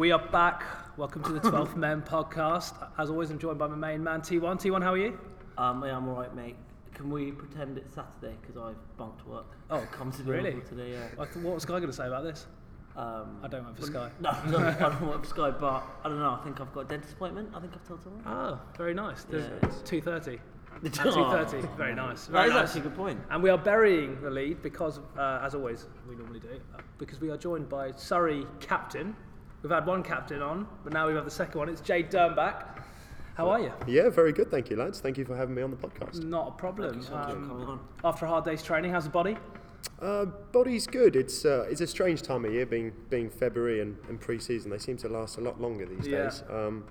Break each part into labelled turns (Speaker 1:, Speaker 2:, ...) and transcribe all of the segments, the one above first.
Speaker 1: We are back. Welcome to the 12th Men podcast. As always, I'm joined by my main man, T1. T1, how are you?
Speaker 2: Um, yeah, I'm alright, mate. Can we pretend it's Saturday because I've bunked work?
Speaker 1: Oh,
Speaker 2: come to
Speaker 1: really?
Speaker 2: Liverpool today. Yeah.
Speaker 1: I what was Sky going to say about this?
Speaker 2: Um,
Speaker 1: I don't work for Sky.
Speaker 2: no, no, I don't work for Sky, but I don't know. I think I've got a dentist appointment. I think I've told someone.
Speaker 1: Oh, very nice.
Speaker 2: Yeah.
Speaker 1: 2.30.
Speaker 2: The
Speaker 1: At 2.30. Very nice.
Speaker 2: That
Speaker 1: Very
Speaker 2: is
Speaker 1: nice.
Speaker 2: actually a good point.
Speaker 1: And we are burying the lead because, uh, as always, we normally do, uh, because we are joined by Surrey captain. We've had one captain on, but now we have the second one. It's Jade Dernbach. How are you?
Speaker 3: Yeah, very good. Thank you, lads. Thank you for having me on the podcast.
Speaker 1: Not a problem.
Speaker 2: Thank you so
Speaker 1: Um,
Speaker 2: coming on.
Speaker 1: after a hard day's training, how's the body?
Speaker 3: Uh, body's good. It's uh, it's a strange time of year, being being February and, and pre-season. They seem to last a lot longer these
Speaker 1: Yeah.
Speaker 3: days. Um,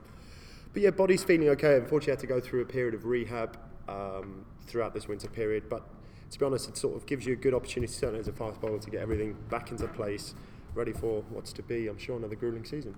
Speaker 3: but yeah, body's feeling okay. Unfortunately, I had to go through a period of rehab um, throughout this winter period. But to be honest, it sort of gives you a good opportunity, certainly as a fast bowler, to get everything back into place, ready for what's to be, I'm sure, another grueling season.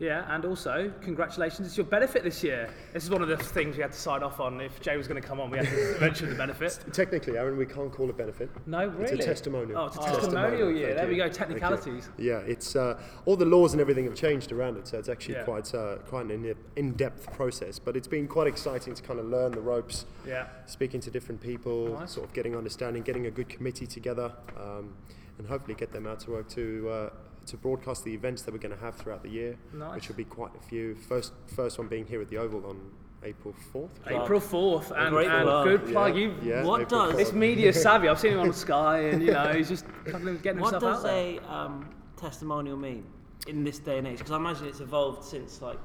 Speaker 1: Yeah, and also, congratulations, it's your benefit this year. This is one of the things we had to sign off on. If Jay was going to come on, we had to mention the benefit.
Speaker 3: Technically, Aaron, we can't call it benefit.
Speaker 1: No, really?
Speaker 3: It's a testimonial.
Speaker 1: Oh, it's a
Speaker 3: a
Speaker 1: testimonial year.
Speaker 3: thank
Speaker 1: There we go, technicalities.
Speaker 3: Yeah, it's uh, all the laws and everything have changed around it, so it's actually
Speaker 1: Yeah.
Speaker 3: quite uh, quite an in- in-depth process. But it's been quite exciting to kind of learn the ropes,
Speaker 1: Yeah.
Speaker 3: speaking to different people,
Speaker 1: Nice.
Speaker 3: sort of getting understanding, getting a good committee together, um, and hopefully get them out to work to. Uh, to broadcast the events that we're going to have throughout the year,
Speaker 1: Nice.
Speaker 3: which will be quite a few. First, first one being here at the Oval on April fourth.
Speaker 1: April 4th, and,
Speaker 2: great
Speaker 1: and good plug.
Speaker 3: Yeah,
Speaker 1: You,
Speaker 3: yeah,
Speaker 2: What
Speaker 3: April
Speaker 2: does-
Speaker 1: This
Speaker 3: 4th.
Speaker 1: media savvy. I've seen him on Sky, and you know he's just getting
Speaker 2: What
Speaker 1: himself out What
Speaker 2: does
Speaker 1: there.
Speaker 2: a um, testimonial mean in this day and age? Because I imagine it's evolved since like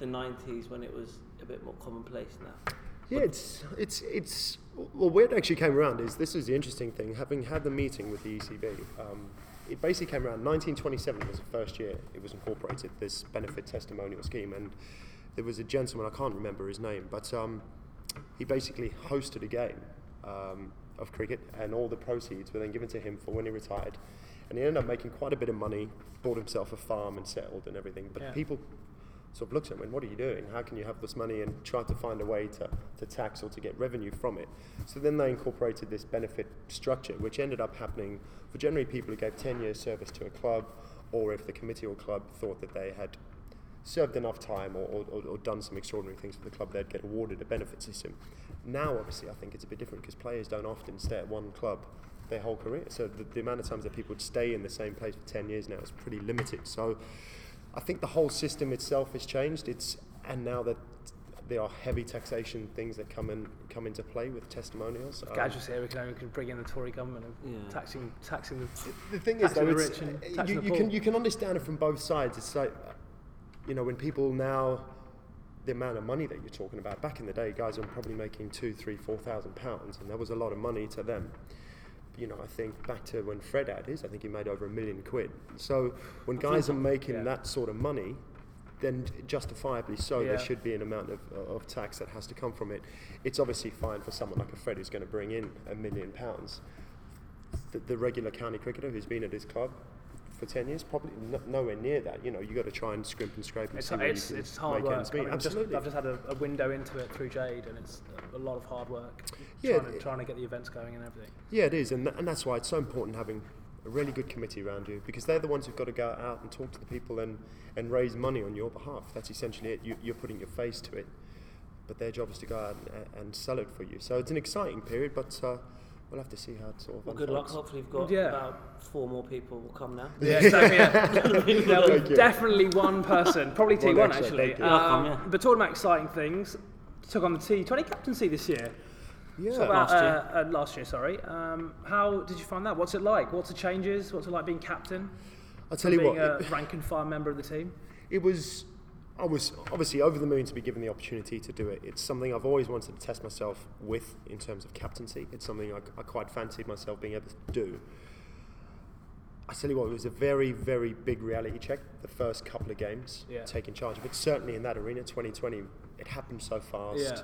Speaker 2: the 90s when it was a bit more commonplace now.
Speaker 3: Yeah, it's it's it's well. Where it actually came around is this is the interesting thing. Having had the meeting with the ECB, um, it basically came around. 1927 was the first year it was incorporated. This benefit testimonial scheme, and there was a gentleman I can't remember his name, but um, he basically hosted a game um, of cricket, and all the proceeds were then given to him for when he retired. And he ended up making quite a bit of money, bought himself a farm and settled and everything. But
Speaker 1: Yeah.
Speaker 3: people sort of looks at him and what are you doing? How can you have this money and try to find a way to, to tax or to get revenue from it? So then they incorporated this benefit structure, which ended up happening for generally people who gave 10 years service to a club, or if the committee or club thought that they had served enough time or, or, or- or done some extraordinary things for the club, they'd get awarded a benefit system. Now, obviously, I think it's a bit different because players don't often stay at one club their whole career. So the, the amount of times that people would stay in the same place for 10 years now is pretty limited. So I think the whole system itself has changed. It's and now that there are heavy taxation things that come in come into play with testimonials. um,
Speaker 1: Gadgets here, we can, we can bring in the Tory government and
Speaker 2: Yeah.
Speaker 1: taxing, taxing the.
Speaker 3: the thing is, though, it's,
Speaker 1: rich
Speaker 3: uh, you, you can you can understand it from both sides. It's like, uh, you know, when people now, the amount of money that you're talking about. Back in the day, guys were probably making two, three, four thousand pounds, and that was a lot of money to them. You know, I think back to when Fred had his, I think he made over a million quid. So when guys are making
Speaker 1: yeah.
Speaker 3: that sort of money, then justifiably so,
Speaker 1: Yeah.
Speaker 3: there should be an amount of, of tax that has to come from it. It's obviously fine for someone like a Fred who's going to bring in a million pounds. The, the regular county cricketer who's been at his club for 10 years, probably no, nowhere near that. You know, you've got to try and scrimp and scrape and
Speaker 1: It's,
Speaker 3: see
Speaker 1: it's, it's hard work. I mean, just-
Speaker 3: Absolutely.
Speaker 1: I've just had a, a window into it through Jade, and it's a lot of hard work.
Speaker 3: Yeah,
Speaker 1: trying, to, trying to get the events going and everything.
Speaker 3: Yeah, it is, and, th- and that's why it's so important having a really good committee around you because they're the ones who've got to go out and talk to the people and, and raise money on your behalf. That's essentially it. You, you're putting your face to it, but their job is to go out and, and sell it for you. So it's an exciting period, but uh, we'll have to see how it sort of
Speaker 2: Well, good luck. Hopefully, you've got
Speaker 1: Yeah.
Speaker 2: about four more people will come now.
Speaker 1: Yeah, exactly. Yeah. There'll
Speaker 3: Thank
Speaker 1: be
Speaker 3: you.
Speaker 1: definitely one person, probably
Speaker 3: One
Speaker 1: T1
Speaker 3: extra,
Speaker 1: actually. Um,
Speaker 2: Welcome, yeah.
Speaker 1: But talking about exciting things, took on the T20 captaincy this year.
Speaker 3: Yeah.
Speaker 1: Talk about,
Speaker 2: Last year.
Speaker 1: Uh, uh, last year, sorry. Um, how did you find that? What's it like? What's the changes? What's it like being captain?
Speaker 3: I'll tell you what.
Speaker 1: being
Speaker 3: what,
Speaker 1: a rank and file member of the team?
Speaker 3: it was I was obviously over the moon to be given the opportunity to do it. It's something I've always wanted to test myself with in terms of captaincy. It's something I, I quite fancied myself being able to do. I tell you what, it was a very, very big reality check. The first couple of games,
Speaker 1: Yeah.
Speaker 3: taking charge of it. Certainly in that arena, 2020, it happened so fast.
Speaker 1: Yeah.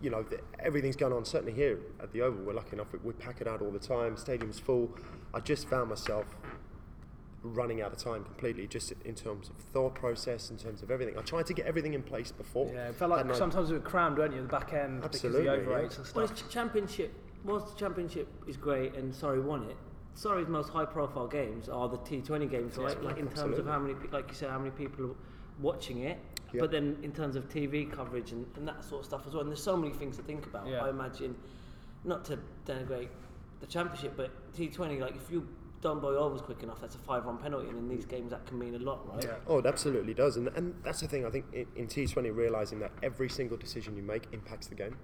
Speaker 3: You know, the, everything's going on. Certainly here at the Oval, we're lucky enough. We, we pack it out all the time. Stadium's full. I just found myself running out of time completely, just in terms of thought process, in terms of everything. I tried to get everything in place before.
Speaker 1: Yeah, it felt like
Speaker 3: hadn't
Speaker 1: sometimes we were crammed, weren't you, at the back end
Speaker 3: Absolutely,
Speaker 1: because of the
Speaker 3: yeah.
Speaker 1: overrates and
Speaker 2: Well,
Speaker 1: stuff.
Speaker 2: it's ch- championship. Whilst the championship is great and Surrey won it, Surrey's most high-profile games are the T20 games, right? Like in terms of how many, pe- like you said, how many people are watching it.
Speaker 3: Yeah.
Speaker 2: But then in terms of TV coverage and, and that sort of stuff as well. And there's so many things to think about.
Speaker 1: Yeah.
Speaker 2: I imagine, not to denigrate the championship, but T20, like if you don't bowl overs quick enough, that's a five-run penalty, and in these games that can mean a lot, right?
Speaker 1: Yeah.
Speaker 3: Oh, it absolutely does, and and that's the thing. I think in, in T20, realizing that every single decision you make impacts the game.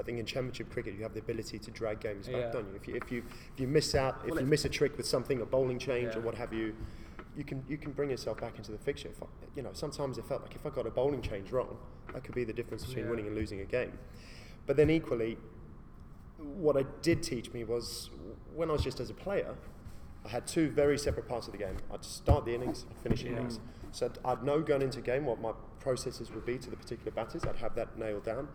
Speaker 3: I think in Championship cricket, you have the ability to drag games back,
Speaker 1: Yeah.
Speaker 3: don't you? If you if you if you miss out, if
Speaker 1: Well,
Speaker 3: you miss a trick with something, a bowling change or what have you, you can you can bring yourself back into the fixture. If I, you know, sometimes it felt like if I got a bowling change wrong, that could be the difference between
Speaker 1: Yeah.
Speaker 3: winning and losing a game. But then equally, what it did teach me was when I was just as a player, I had two very separate parts of the game. I'd start the innings, I'd finish the
Speaker 1: Yeah.
Speaker 3: innings. So I'd, know going into game what my processes would be to the particular batters. I'd have that nailed down.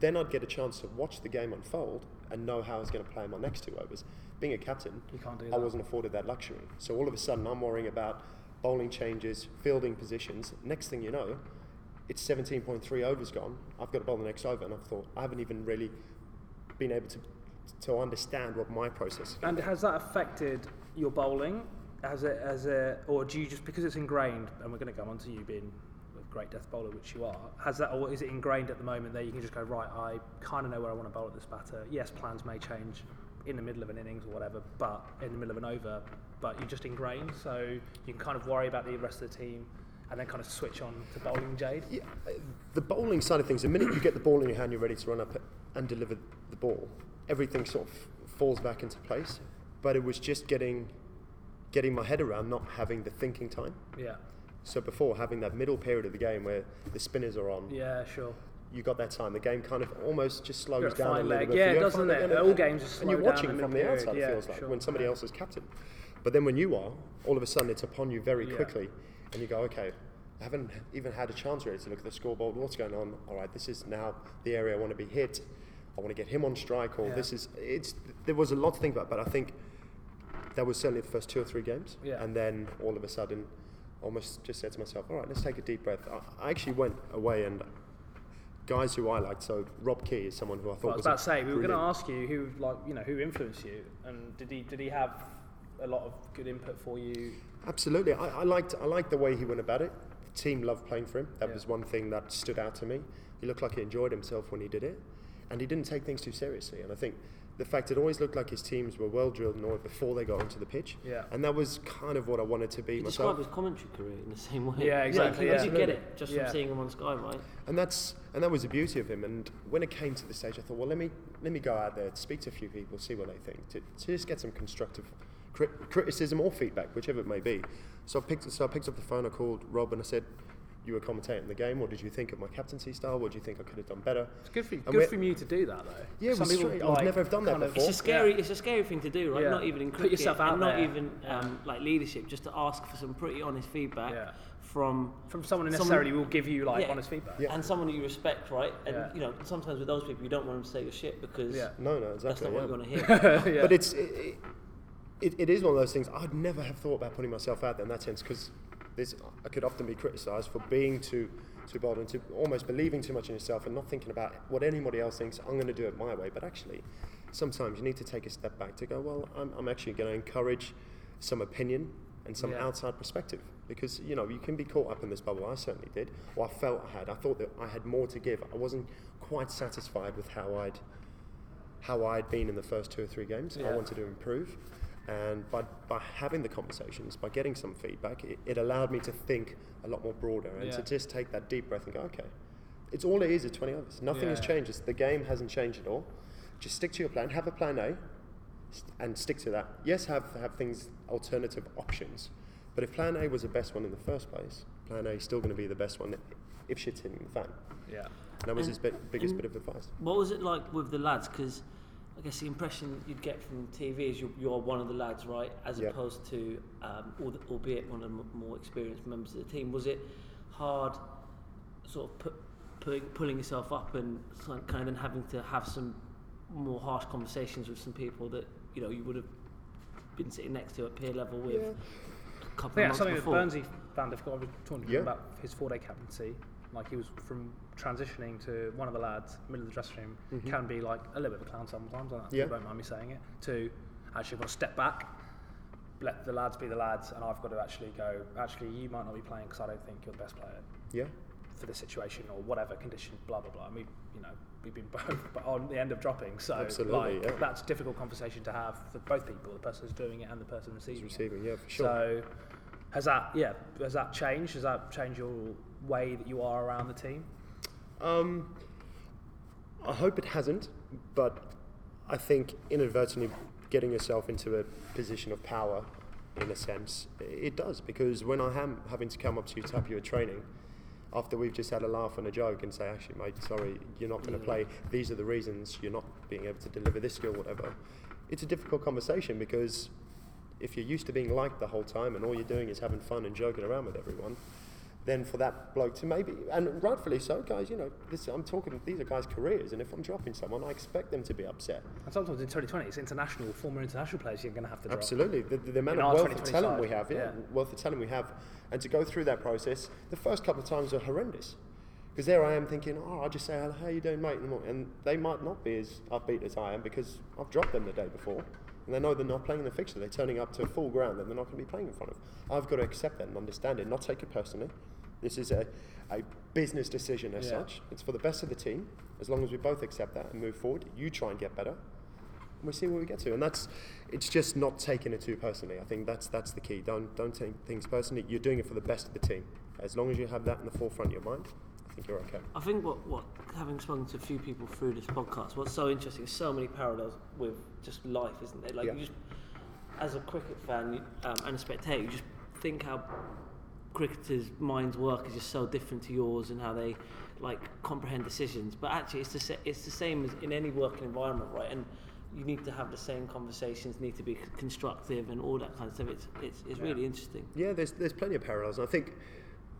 Speaker 3: Then I'd get a chance to watch the game unfold and know how I was going to play my next two overs. Being a captain,
Speaker 1: You can't do
Speaker 3: I wasn't afforded that luxury. So all of a sudden, I'm worrying about bowling changes, fielding positions. Next thing you know, it's 17.3 overs gone. I've got to bowl the next over, and I've thought I haven't even really been able to to understand what my process. Is
Speaker 1: And has that affected your bowling? Has it, as a, or do you just because it's ingrained? And we're going to go on to you being a great death bowler, which you are. Has that, or is it ingrained at the moment that you can just go right? I kind of know where I want to bowl at this batter. Yes, plans may change in the middle of an innings or whatever, but in the middle of an over, but you're just ingrained, so you can kind of worry about the rest of the team, and then kind of switch on to bowling Jade.
Speaker 3: Yeah, uh, the bowling side of things, the minute you get the ball in your hand, you're ready to run up and deliver the ball. Everything sort of falls back into place. But it was just getting getting my head around not having the thinking time.
Speaker 1: Yeah,
Speaker 3: So before having that middle period of the game where the spinners are on,
Speaker 1: yeah, sure.
Speaker 3: you got that time. The game kind of almost just slows down a little
Speaker 1: leg.
Speaker 3: bit.
Speaker 1: Yeah,
Speaker 3: for
Speaker 1: it
Speaker 3: you.
Speaker 1: does,
Speaker 3: Fine
Speaker 1: doesn't it? All games just
Speaker 3: And you're watching from the
Speaker 1: period.
Speaker 3: outside,
Speaker 1: Yeah,
Speaker 3: it feels like,
Speaker 1: sure.
Speaker 3: when somebody
Speaker 1: Yeah.
Speaker 3: else is captain. But then when you are, all of a sudden it's upon you very
Speaker 1: Yeah.
Speaker 3: quickly, and you go, okay, I haven't even had a chance really to look at the scoreboard. What's going on? All right, this is now the area I want to be hit. I want to get him on strike, or
Speaker 1: Yeah.
Speaker 3: this is. It's. There was a lot to think about, but I think that was certainly the first two or three games,
Speaker 1: Yeah.
Speaker 3: and then all of a sudden, almost just said to myself, all right, let's take a deep breath. I, I actually went away and. Guys who I liked, so Rob Key is someone who I thought
Speaker 1: Well, I was
Speaker 3: was
Speaker 1: about to say we were going to ask you who, like, you know, who influenced you, and did he did he have a lot of good input for you?
Speaker 3: Absolutely, I, I liked I liked the way he went about it. The team loved playing for him. That
Speaker 1: Yeah.
Speaker 3: was one thing that stood out to me. He looked like he enjoyed himself when he did it, and he didn't take things too seriously. And I think the fact it always looked like his teams were well drilled in order before they got onto the pitch.
Speaker 1: Yeah.
Speaker 3: And that was kind of what I wanted to be
Speaker 2: You
Speaker 3: myself.
Speaker 2: describe his commentary career in the same way.
Speaker 1: Yeah, exactly,
Speaker 2: Because
Speaker 1: yeah.
Speaker 2: you get it just
Speaker 1: Yeah.
Speaker 2: from seeing him on Sky, right?
Speaker 3: And that's and that was the beauty of him. And when it came to the stage, I thought, well, let me let me go out there, speak to a few people, see what they think, to, to just get some constructive crit- criticism or feedback, whichever it may be. So I picked so I picked up the phone, I called Rob, and I said, "You were commentating the game. What did you think of my captaincy style? What do you think I could have done better?"
Speaker 1: It's good for
Speaker 3: And
Speaker 1: good
Speaker 3: we're-
Speaker 1: from you to do that though.
Speaker 3: Yeah,
Speaker 1: Some people,
Speaker 3: strange. I would never have done that
Speaker 1: kind
Speaker 3: before.
Speaker 2: It's a scary,
Speaker 1: Yeah.
Speaker 2: it's a scary thing to do, right?
Speaker 1: Yeah.
Speaker 2: Not even in
Speaker 1: Put
Speaker 2: cricket,
Speaker 1: yourself out
Speaker 2: and not
Speaker 1: there.
Speaker 2: even um, like leadership, just to ask for some pretty honest feedback
Speaker 1: Yeah.
Speaker 2: from
Speaker 1: from someone who
Speaker 2: Someone-
Speaker 1: necessarily will give you like
Speaker 2: Yeah.
Speaker 1: honest feedback.
Speaker 3: Yeah.
Speaker 2: and someone that you respect, right? And
Speaker 1: Yeah.
Speaker 2: you know, sometimes with those people, you don't want them to say your shit because
Speaker 1: Yeah.
Speaker 3: No, no,
Speaker 2: that's
Speaker 3: exactly.
Speaker 2: not
Speaker 3: yeah.
Speaker 2: what you want to hear.
Speaker 1: yeah.
Speaker 3: But it's it, it, it is one of those things. I'd never have thought about putting myself out there in that sense because I could often be criticised for being too too bold and to almost believing too much in yourself and not thinking about what anybody else thinks. I'm going to do it my way. But actually, sometimes you need to take a step back to go. Well, I'm, I'm actually going to encourage some opinion and some
Speaker 1: Yeah.
Speaker 3: outside perspective because you know you can be caught up in this bubble. I certainly did, or I felt I had. I thought that I had more to give. I wasn't quite satisfied with how I'd how I'd been in the first two or three games. I wanted to improve. And by, by having the conversations, by getting some feedback, it, it allowed me to think a lot more broader and to just take that deep breath and go, okay, it's all it is at 20 overs. Nothing has changed. It's, the game hasn't changed at all. Just stick to your plan. Have a plan A and stick to that. Yes, have, have things, alternative options. But if plan A was the best one in the first place, plan A is still going to be the best one if shit's hitting the fan.
Speaker 1: yeah.
Speaker 3: And that was
Speaker 2: And-
Speaker 3: his bit, biggest bit of advice.
Speaker 2: What was it like with the lads? Because I guess the impression you'd get from TV is you're, you're one of the lads, right? As
Speaker 3: Yeah.
Speaker 2: opposed to, um, albeit one of the more experienced members of the team. Was it hard, sort of pu- pulling, pulling yourself up and sort of kind of having to have some more harsh conversations with some people that you know you would have been sitting next to at peer level with
Speaker 3: Yeah.
Speaker 2: a couple
Speaker 1: Yeah,
Speaker 2: of months
Speaker 1: something
Speaker 2: before?
Speaker 1: that Burnsy found difficult. I was talking to him
Speaker 3: Yeah.
Speaker 1: about his four-day captaincy. Like he was from transitioning to one of the lads, middle of the dressing room, mm-hmm. can be like a little bit of a clown sometimes. I don't,
Speaker 3: Yeah.
Speaker 1: don't mind me saying it. To actually got to step back let the lads be the lads, and I've got to actually go. Actually, you might not be playing because I don't think you're the best player
Speaker 3: Yeah.
Speaker 1: for this situation or whatever condition. Blah blah blah. And we, you know, we've been both on the end of dropping, so
Speaker 3: Absolutely,
Speaker 1: like
Speaker 3: yeah.
Speaker 1: that's a difficult conversation to have for both people, the person who's doing it and the person
Speaker 3: He's
Speaker 1: receiving it.
Speaker 3: receiving, yeah, for sure.
Speaker 1: So has that yeah has that changed? Has that changed your way that you are around the team?
Speaker 3: Um, I hope it hasn't, but I think inadvertently getting yourself into a position of power, in a sense, it does. Because when I am having to come up to you to help you with training, after we've just had a laugh and a joke and say, actually, mate, sorry, you're not going to play. These are the reasons you're not being able to deliver this skill, whatever. It's a difficult conversation because if you're used to being liked the whole time and all you're doing is having fun and joking around with everyone, then for that bloke to maybe, and rightfully so, guys, you know, this, I'm talking, these are guys' careers, and if I'm dropping someone, I expect them to be upset.
Speaker 1: And sometimes in 2020, it's international, former international players you're going to have to drop.
Speaker 3: Absolutely. The, the, the amount
Speaker 1: In
Speaker 3: of wealth of talent
Speaker 1: side,
Speaker 3: we have, yeah,
Speaker 1: yeah.
Speaker 3: wealth of talent we have, and to go through that process, the first couple of times are horrendous. Because there I am thinking, oh, I'll just say, how you doing, mate? And and they might not be as upbeat as I am because I've dropped them the day before. And they know they're not playing the fixture. They're turning up to a full ground that they're not going to be playing in front of. I've got to accept that and understand it, not take it personally. This is a, a business decision as
Speaker 1: Yeah.
Speaker 3: such. It's for the best of the team. As long as we both accept that and move forward, you try and get better, and we see where we get to. And that's it's just not taking it too personally. I think that's that's the key. Don't don't take things personally. You're doing it for the best of the team. As long as you have that in the forefront of your mind, I think you're okay.
Speaker 2: I think what, what having spoken to a few people through this podcast, what's so interesting is so many parallels with just life, isn't there? Like
Speaker 3: Yeah.
Speaker 2: you just, as a cricket fan you- um, and a spectator, you just think how cricketers' minds work is just so different to yours and how they like comprehend decisions. But actually, it's the sa- it's the same as in any working environment, right? And you need to have the same conversations, need to be constructive and all that kind of stuff. It's it's, it's
Speaker 1: Yeah.
Speaker 2: really interesting.
Speaker 3: Yeah, there's there's plenty of parallels. I think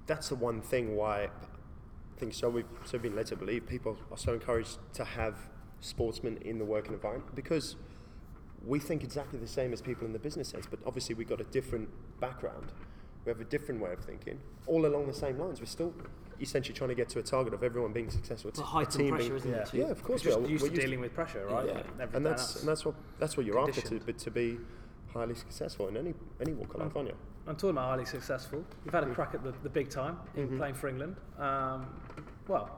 Speaker 3: that's the one thing why I think so we've so been led to believe people are so encouraged to have sportsmen in the working environment because we think exactly the same as people in the business sense, but obviously we've got a different background. We have a different way of thinking, all along the same lines. We're still essentially trying to get to a target of everyone being successful.
Speaker 2: It's a
Speaker 3: a
Speaker 2: heightened
Speaker 3: team
Speaker 2: pressure,
Speaker 3: being-
Speaker 2: isn't
Speaker 1: yeah.
Speaker 2: it?
Speaker 3: Yeah, of course
Speaker 1: Just
Speaker 3: we are.
Speaker 1: used
Speaker 3: We're
Speaker 1: to dealing with pressure, right?
Speaker 3: Yeah,
Speaker 1: Every-
Speaker 3: and that's and that's what that's what you're after to, but to be highly successful in any any walk of life, aren't you?
Speaker 1: I'm talking about highly successful. You've had a crack at the, the big time in playing for England. Um, well,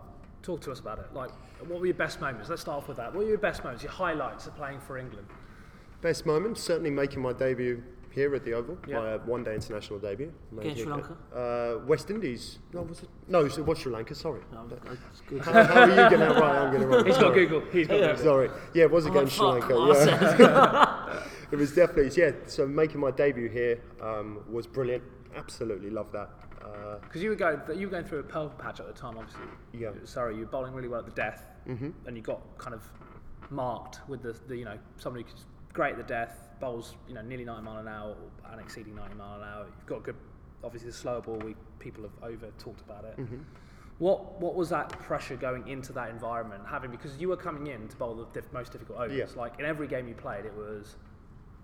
Speaker 1: talk to us about it. Like, what were your best moments? Let's start off with that. What were your best moments, your highlights of playing for England?
Speaker 3: Best moments, certainly making my debut here at the Oval,
Speaker 1: Yeah.
Speaker 3: my one-day international debut.
Speaker 2: Against. Sri Lanka?
Speaker 3: Uh, West Indies. No, was it? No, it was Sri Lanka. Sorry.
Speaker 2: No, it's good.
Speaker 3: How, how are you getting that right? I'm getting it wrong.
Speaker 1: He's got Google. He's got
Speaker 2: Yeah.
Speaker 1: Google.
Speaker 3: Sorry. Yeah, it was
Speaker 2: I'm
Speaker 3: against
Speaker 2: like,
Speaker 3: Sri Lanka. Yeah. it was definitely yeah. So making my debut here um, was brilliant. Absolutely loved that. Uh,
Speaker 1: Because you were going, you were going through a pearl patch at the time, obviously.
Speaker 3: Yeah.
Speaker 1: Sorry, you were bowling really well at the death,
Speaker 3: hmm
Speaker 1: and you got kind of marked with the, the you know, somebody who's great at the death, bowls, you know, nearly 90 mile an hour and exceeding 90 mile an hour. You've got a good, obviously the slower ball. We people have over talked about it.
Speaker 3: hmm
Speaker 1: What what was that pressure going into that environment having because you were coming in to bowl the diff- most difficult overs.
Speaker 3: Yeah.
Speaker 1: Like in every game you played, it was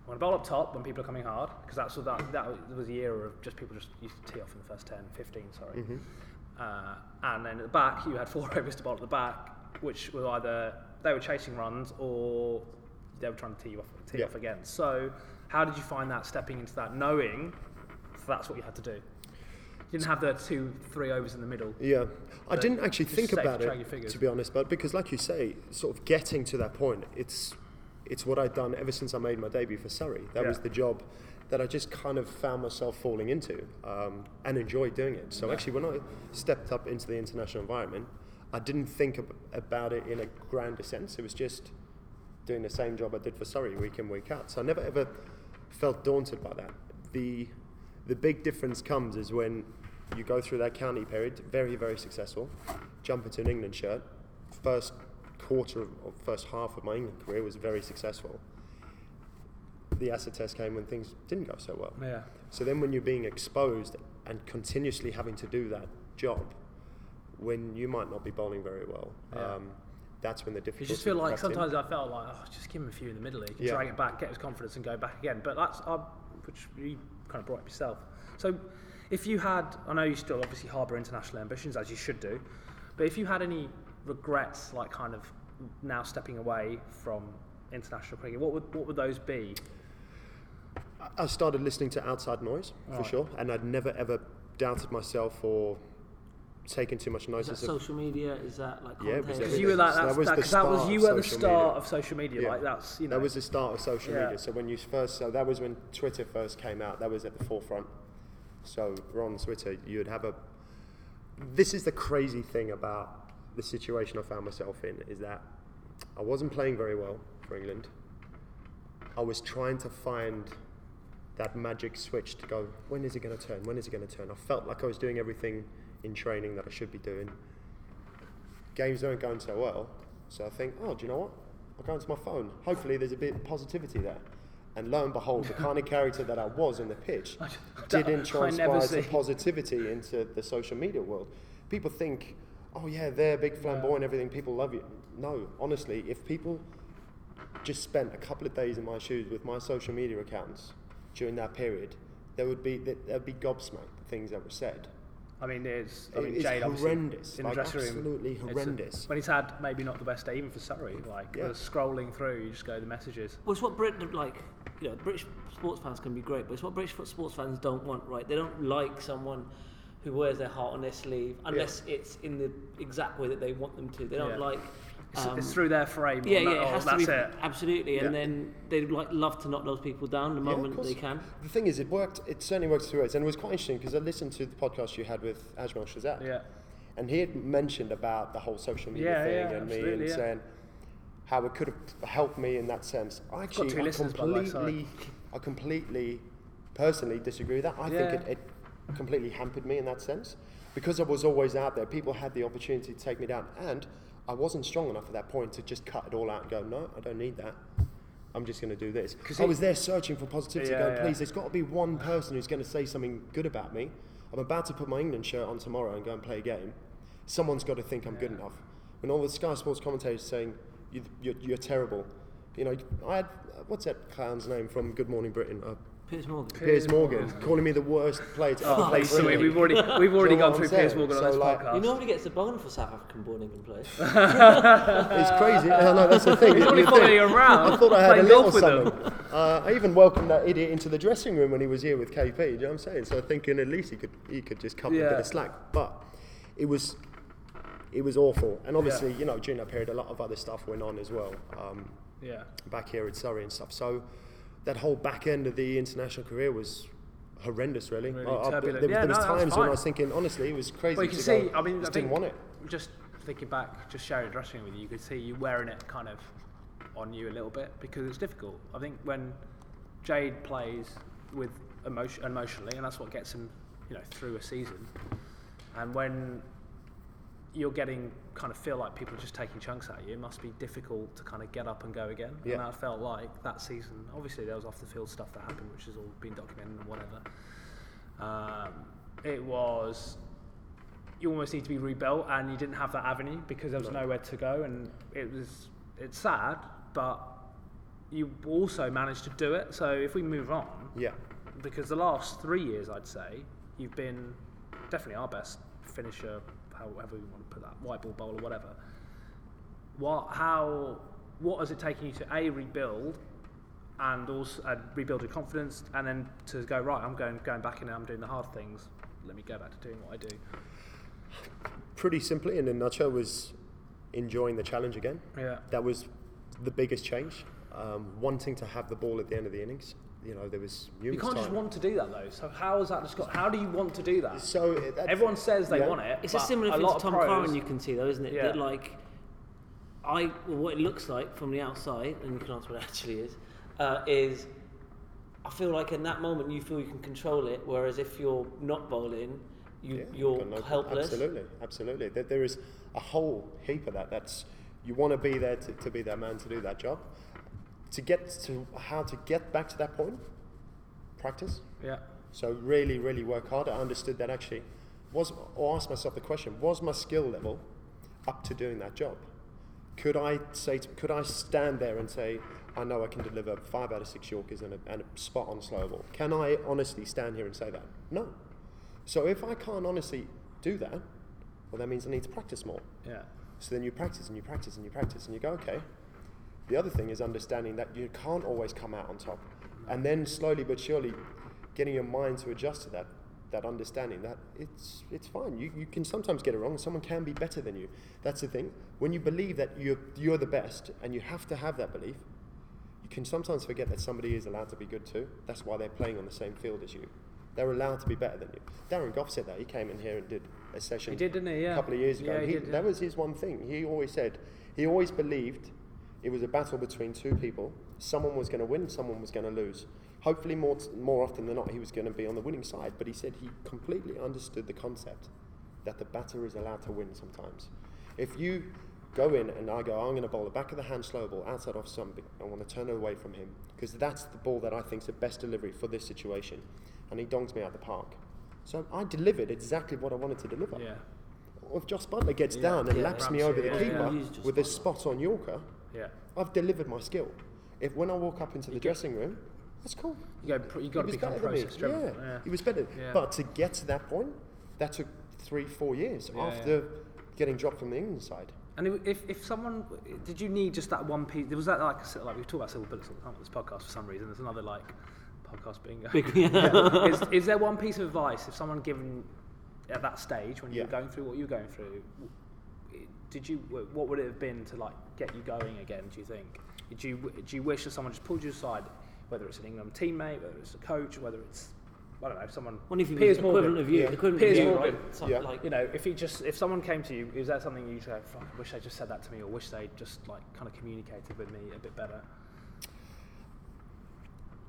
Speaker 1: I want to bowl up top when people are coming hard because that's what that that was the era of just people just used to tee off in the first 10, 15, sorry.
Speaker 3: hmm
Speaker 1: Uh, and then at the back, you had four overs to bowl at the back, which were either they were chasing runs or they were trying to tee you off, tee
Speaker 3: Yeah.
Speaker 1: off again. So, how did you find that stepping into that, knowing that's what you had to do? You didn't have the two, three overs in the middle.
Speaker 3: Yeah, I didn't actually think
Speaker 1: to
Speaker 3: about it to be honest, but because like you say, sort of getting to that point, it's it's what I'd done ever since I made my debut for Surrey. That was the job that I just kind of found myself falling into um, and enjoyed doing it. So
Speaker 1: Yeah.
Speaker 3: actually, when I stepped up into the international environment, I didn't think ab- about it in a grander sense. It was just doing the same job I did for Surrey week in week out. So I never ever felt daunted by that. The the big difference comes is when you go through that county period, very very successful, jump into an England shirt. First quarter of, or first half of my England career was very successful. The acid test came when things didn't go so well.
Speaker 1: Yeah.
Speaker 3: So then, when you're being exposed and continuously having to do that job, when you might not be bowling very well,
Speaker 1: Yeah.
Speaker 3: um, that's when the
Speaker 1: You
Speaker 3: difficulty.
Speaker 1: just feel like
Speaker 3: crept in.
Speaker 1: sometimes I felt like, oh, just give him a few in the middle. He can
Speaker 3: Yeah.
Speaker 1: drag it back, get his confidence, and go back again. But that's uh, which you kind of brought up yourself. So, if you had, I know you still obviously harbour international ambitions as you should do, but if you had any regrets, like kind of now stepping away from international cricket, what would what would those be?
Speaker 3: I started listening to outside noise for
Speaker 1: Right.
Speaker 3: sure, and I'd never ever doubted myself or taken too much
Speaker 2: Is that
Speaker 3: notice of.
Speaker 2: social media? Is that like
Speaker 3: Yeah, it was
Speaker 2: content?
Speaker 1: Because you were like
Speaker 3: So that was
Speaker 1: that, that was you
Speaker 3: of
Speaker 1: were the start
Speaker 3: media.
Speaker 1: of social media.
Speaker 3: Yeah.
Speaker 1: Like that's you know
Speaker 3: That was the start of social
Speaker 1: Yeah.
Speaker 3: media. So when you first, so that was when Twitter first came out. That was at the forefront. So we're on Twitter. You'd have a. This is the crazy thing about the situation I found myself in is that I wasn't playing very well for England. I was trying to find that magic switch to go. When is it going to turn? When is it going to turn? I felt like I was doing everything in training that I should be doing. Games weren't going so well, so I think, oh, do you know what? I'll go into my phone. Hopefully, there's a bit of positivity there. And lo and behold, the kind of character that I was on the pitch didn't transpire
Speaker 1: see.
Speaker 3: positivity into the social media world. People think, oh yeah, they're big flamboyant, everything. People love you. No, honestly, if people just spent a couple of days in my shoes with my social media accounts during that period, there would be there would be gobsmacked the things that were said.
Speaker 1: I mean, it's. I mean,
Speaker 3: is
Speaker 1: Jade
Speaker 3: horrendous,
Speaker 1: in the
Speaker 3: like
Speaker 1: dressing room.
Speaker 3: absolutely
Speaker 1: it's a-
Speaker 3: horrendous.
Speaker 1: when he's had maybe not the best day, even for Surrey, like
Speaker 3: Yeah.
Speaker 1: scrolling through, you just go the messages.
Speaker 2: Well, it's what Brit like. You know, British sports fans can be great, but it's what British sports fans don't want, right? They don't like someone who wears their heart on their sleeve unless it's in the exact way that they want them to. They don't
Speaker 1: Yeah.
Speaker 2: like.
Speaker 1: It's,
Speaker 2: um,
Speaker 1: it's through their frame.
Speaker 2: yeah,
Speaker 1: on
Speaker 2: yeah,
Speaker 1: that-
Speaker 2: it
Speaker 1: oh,
Speaker 2: has to
Speaker 1: that's
Speaker 2: be
Speaker 1: it.
Speaker 2: absolutely, and
Speaker 3: Yeah.
Speaker 2: then they'd like love to knock those people down the moment
Speaker 3: course.
Speaker 2: they can.
Speaker 3: The thing is, it worked. It certainly worked through it, and it was quite interesting because I listened to the podcast you had with Ajmal Shahzad,
Speaker 1: Yeah,
Speaker 3: and he had mentioned about the whole social media
Speaker 1: Yeah,
Speaker 3: thing
Speaker 1: yeah,
Speaker 3: and me and
Speaker 1: yeah.
Speaker 3: saying how it could have helped me in that sense. I actually,
Speaker 1: two
Speaker 3: I
Speaker 1: listeners, by the
Speaker 3: completely, I completely, personally disagree with that. I
Speaker 1: Yeah.
Speaker 3: think it, it completely hampered me in that sense because I was always out there. People had the opportunity to take me down, and I wasn't strong enough at that point to just cut it all out and go, no, I don't need that. I'm just going to do this.
Speaker 1: 'Cause
Speaker 3: I was there searching for positivity,
Speaker 1: Yeah,
Speaker 3: going,
Speaker 1: yeah.
Speaker 3: please, there's got to be one person who's going to say something good about me. I'm about to put my England shirt on tomorrow and go and play a game. Someone's got to think I'm good enough. When all the Sky Sports commentators saying you, you're, you're terrible, you know, I had what's that clown's name from Good Morning Britain? Uh,
Speaker 2: Piers Morgan.
Speaker 3: Piers Morgan, calling me the worst player to ever
Speaker 1: Oh,
Speaker 3: play
Speaker 1: so
Speaker 3: for
Speaker 1: we,
Speaker 3: England.
Speaker 1: we've already we've already
Speaker 3: Do you know
Speaker 1: gone through
Speaker 3: I'm
Speaker 1: Piers
Speaker 3: saying?
Speaker 1: Morgan on
Speaker 3: So,
Speaker 1: this
Speaker 3: like,
Speaker 1: podcast.
Speaker 2: He normally gets the bonus for South African born England players.
Speaker 3: It's crazy. I know that's the thing.
Speaker 1: He's
Speaker 3: You
Speaker 1: only following you around.
Speaker 3: I thought I had a little
Speaker 1: golf with them.
Speaker 3: something. Uh, I even welcomed that idiot into the dressing room when he was here with KP. Do you know what I'm saying? So I'm thinking at least he could he could just cut me a bit of slack. But it was it was awful. And obviously, you know, during that period, a lot of other stuff went on as well. Um,
Speaker 1: Yeah,
Speaker 3: back here at Surrey and stuff. So that whole back end of the international career was horrendous, really.
Speaker 1: Really
Speaker 3: I- I- there
Speaker 1: turbulent.
Speaker 3: was,
Speaker 1: Yeah,
Speaker 3: there was
Speaker 1: no,
Speaker 3: times when I was thinking, honestly, it was crazy.
Speaker 1: well, you can see.
Speaker 3: go,
Speaker 1: I mean, I
Speaker 3: didn't want it.
Speaker 1: Just thinking back, just sharing dressing with you, you could see you wearing it kind of on you a little bit because it's difficult. I think when Jade plays with emotion emotionally, and that's what gets him, you know, through a season. And when you're getting kind of feel like people are just taking chunks at you, it must be difficult to kind of get up and go again. And
Speaker 3: Yeah.
Speaker 1: that felt like that season. Obviously, there was off the field stuff that happened, which has all been documented and whatever. Um, it was you almost need to be rebuilt, and you didn't have that avenue because there was
Speaker 3: No.
Speaker 1: nowhere to go, and it was it's sad, but you also managed to do it. So if we move on,
Speaker 3: Yeah.
Speaker 1: because the last three years, I'd say you've been definitely our best finisher, however you want to put that, white ball bowl or whatever. What, how, what has it taken you to a rebuild, and also uh, rebuild your confidence, and then to go right? I'm going going back in, and I'm doing the hard things. Let me go back to doing what I do.
Speaker 3: Pretty simply, in a nutshell, was enjoying the challenge again.
Speaker 1: Yeah.
Speaker 3: That was the biggest change. Um, wanting to have the ball at the end of the innings. You know, there was
Speaker 1: You
Speaker 3: numerous
Speaker 1: can't just
Speaker 3: times.
Speaker 1: want to do that though. So how has that just got? How do you want to do that?
Speaker 3: So uh, that's-
Speaker 1: Everyone says they
Speaker 3: yeah.
Speaker 1: want it.
Speaker 2: It's a
Speaker 1: but
Speaker 2: similar
Speaker 1: a
Speaker 2: thing
Speaker 1: lot
Speaker 2: to
Speaker 1: of
Speaker 2: Tom
Speaker 1: pros,
Speaker 2: Curran you can see though, isn't it?
Speaker 1: Yeah.
Speaker 2: That like I well, what it looks like from the outside, and you can answer what it actually is, uh, is I feel like in that moment you feel you can control it, whereas if you're not bowling, you
Speaker 3: Yeah,
Speaker 2: you're
Speaker 3: got no-
Speaker 2: helpless.
Speaker 3: Absolutely, absolutely. There, there is a whole heap of that. That's you want to be there to, to be that man to do that job. To get to how to get back to that point, practice.
Speaker 1: Yeah.
Speaker 3: So really, really work hard. I understood that actually was or ask myself the question: Was my skill level up to doing that job? Could I say? To, could I stand there and say, I know I can deliver five out of six Yorkers and a, and a spot on slow ball? Can I honestly stand here and say that? No. So if I can't honestly do that, well, that means I need to practice more.
Speaker 1: Yeah.
Speaker 3: So then you practice and you practice and you practice and you go, okay. The other thing is understanding that you can't always come out on top. and then slowly but surely getting your mind to adjust to that that understanding that it's it's fine. You, you can sometimes get it wrong. Someone can be better than you. That's the thing. When you believe that you're you're the best, and you have to have that belief, you can sometimes forget that somebody is allowed to be good too. That's why they're playing on the same field as you. They're allowed to be better than you. Darren Gough said that. He came in here and did a session
Speaker 1: He did, didn't he? Yeah.
Speaker 3: a couple of years ago.
Speaker 1: Yeah, he
Speaker 3: He-
Speaker 1: did, yeah.
Speaker 3: That was his one thing. He always said, he always believed it was a battle between two people. Someone was going to win, someone was going to lose. Hopefully, more, t- more often than not, he was going to be on the winning side. But he said he completely understood the concept that the batter is allowed to win sometimes. If you go in and I go, I'm going to bowl the back of the hand slow ball outside off something, I want to turn it away from him because that's the ball that I think is the best delivery for this situation. And he dongs me out the park. So I delivered exactly what I wanted to deliver.
Speaker 1: Yeah.
Speaker 3: If Jos Buttler gets
Speaker 1: Yeah.
Speaker 3: down and
Speaker 2: Yeah.
Speaker 3: laps me over the keeper. With a
Speaker 2: Buttler.
Speaker 3: spot on Yorker,
Speaker 1: Yeah.
Speaker 3: I've delivered my skill. If when I walk up into the dressing room, that's cool.
Speaker 1: You go. pr- You got to
Speaker 3: he was
Speaker 1: become
Speaker 3: better than me.
Speaker 1: process driven.
Speaker 3: Yeah,
Speaker 1: Yeah.
Speaker 3: he was better.
Speaker 1: Yeah.
Speaker 3: But to get to that point, that took three, four years
Speaker 1: Yeah,
Speaker 3: after getting dropped from the England side.
Speaker 1: And if- if, if someone did you need just that one piece? Was that like a like we've talked about silver bullets all the time on this podcast for some reason? There's another like podcast being
Speaker 2: Big-
Speaker 1: Yeah. is, is there one piece of advice if someone given at that stage when
Speaker 3: you're
Speaker 1: going through what you're going through? W- Did you what would it have been to like get you going again? Do you think? Did you do you wish that someone just pulled you aside, whether it's an England teammate, whether it's a coach, whether it's I don't know someone.
Speaker 2: What if you
Speaker 1: Piers
Speaker 2: was
Speaker 1: Morgan.
Speaker 2: equivalent of you?
Speaker 3: Yeah.
Speaker 2: Equivalent
Speaker 1: Piers
Speaker 2: of you,
Speaker 1: Morgan.
Speaker 2: right? So,
Speaker 3: Yeah.
Speaker 2: Like,
Speaker 1: You know, if he just if someone came to you, is that something you say? I wish they just said that to me, or wish they just like kind of communicated with me a bit better.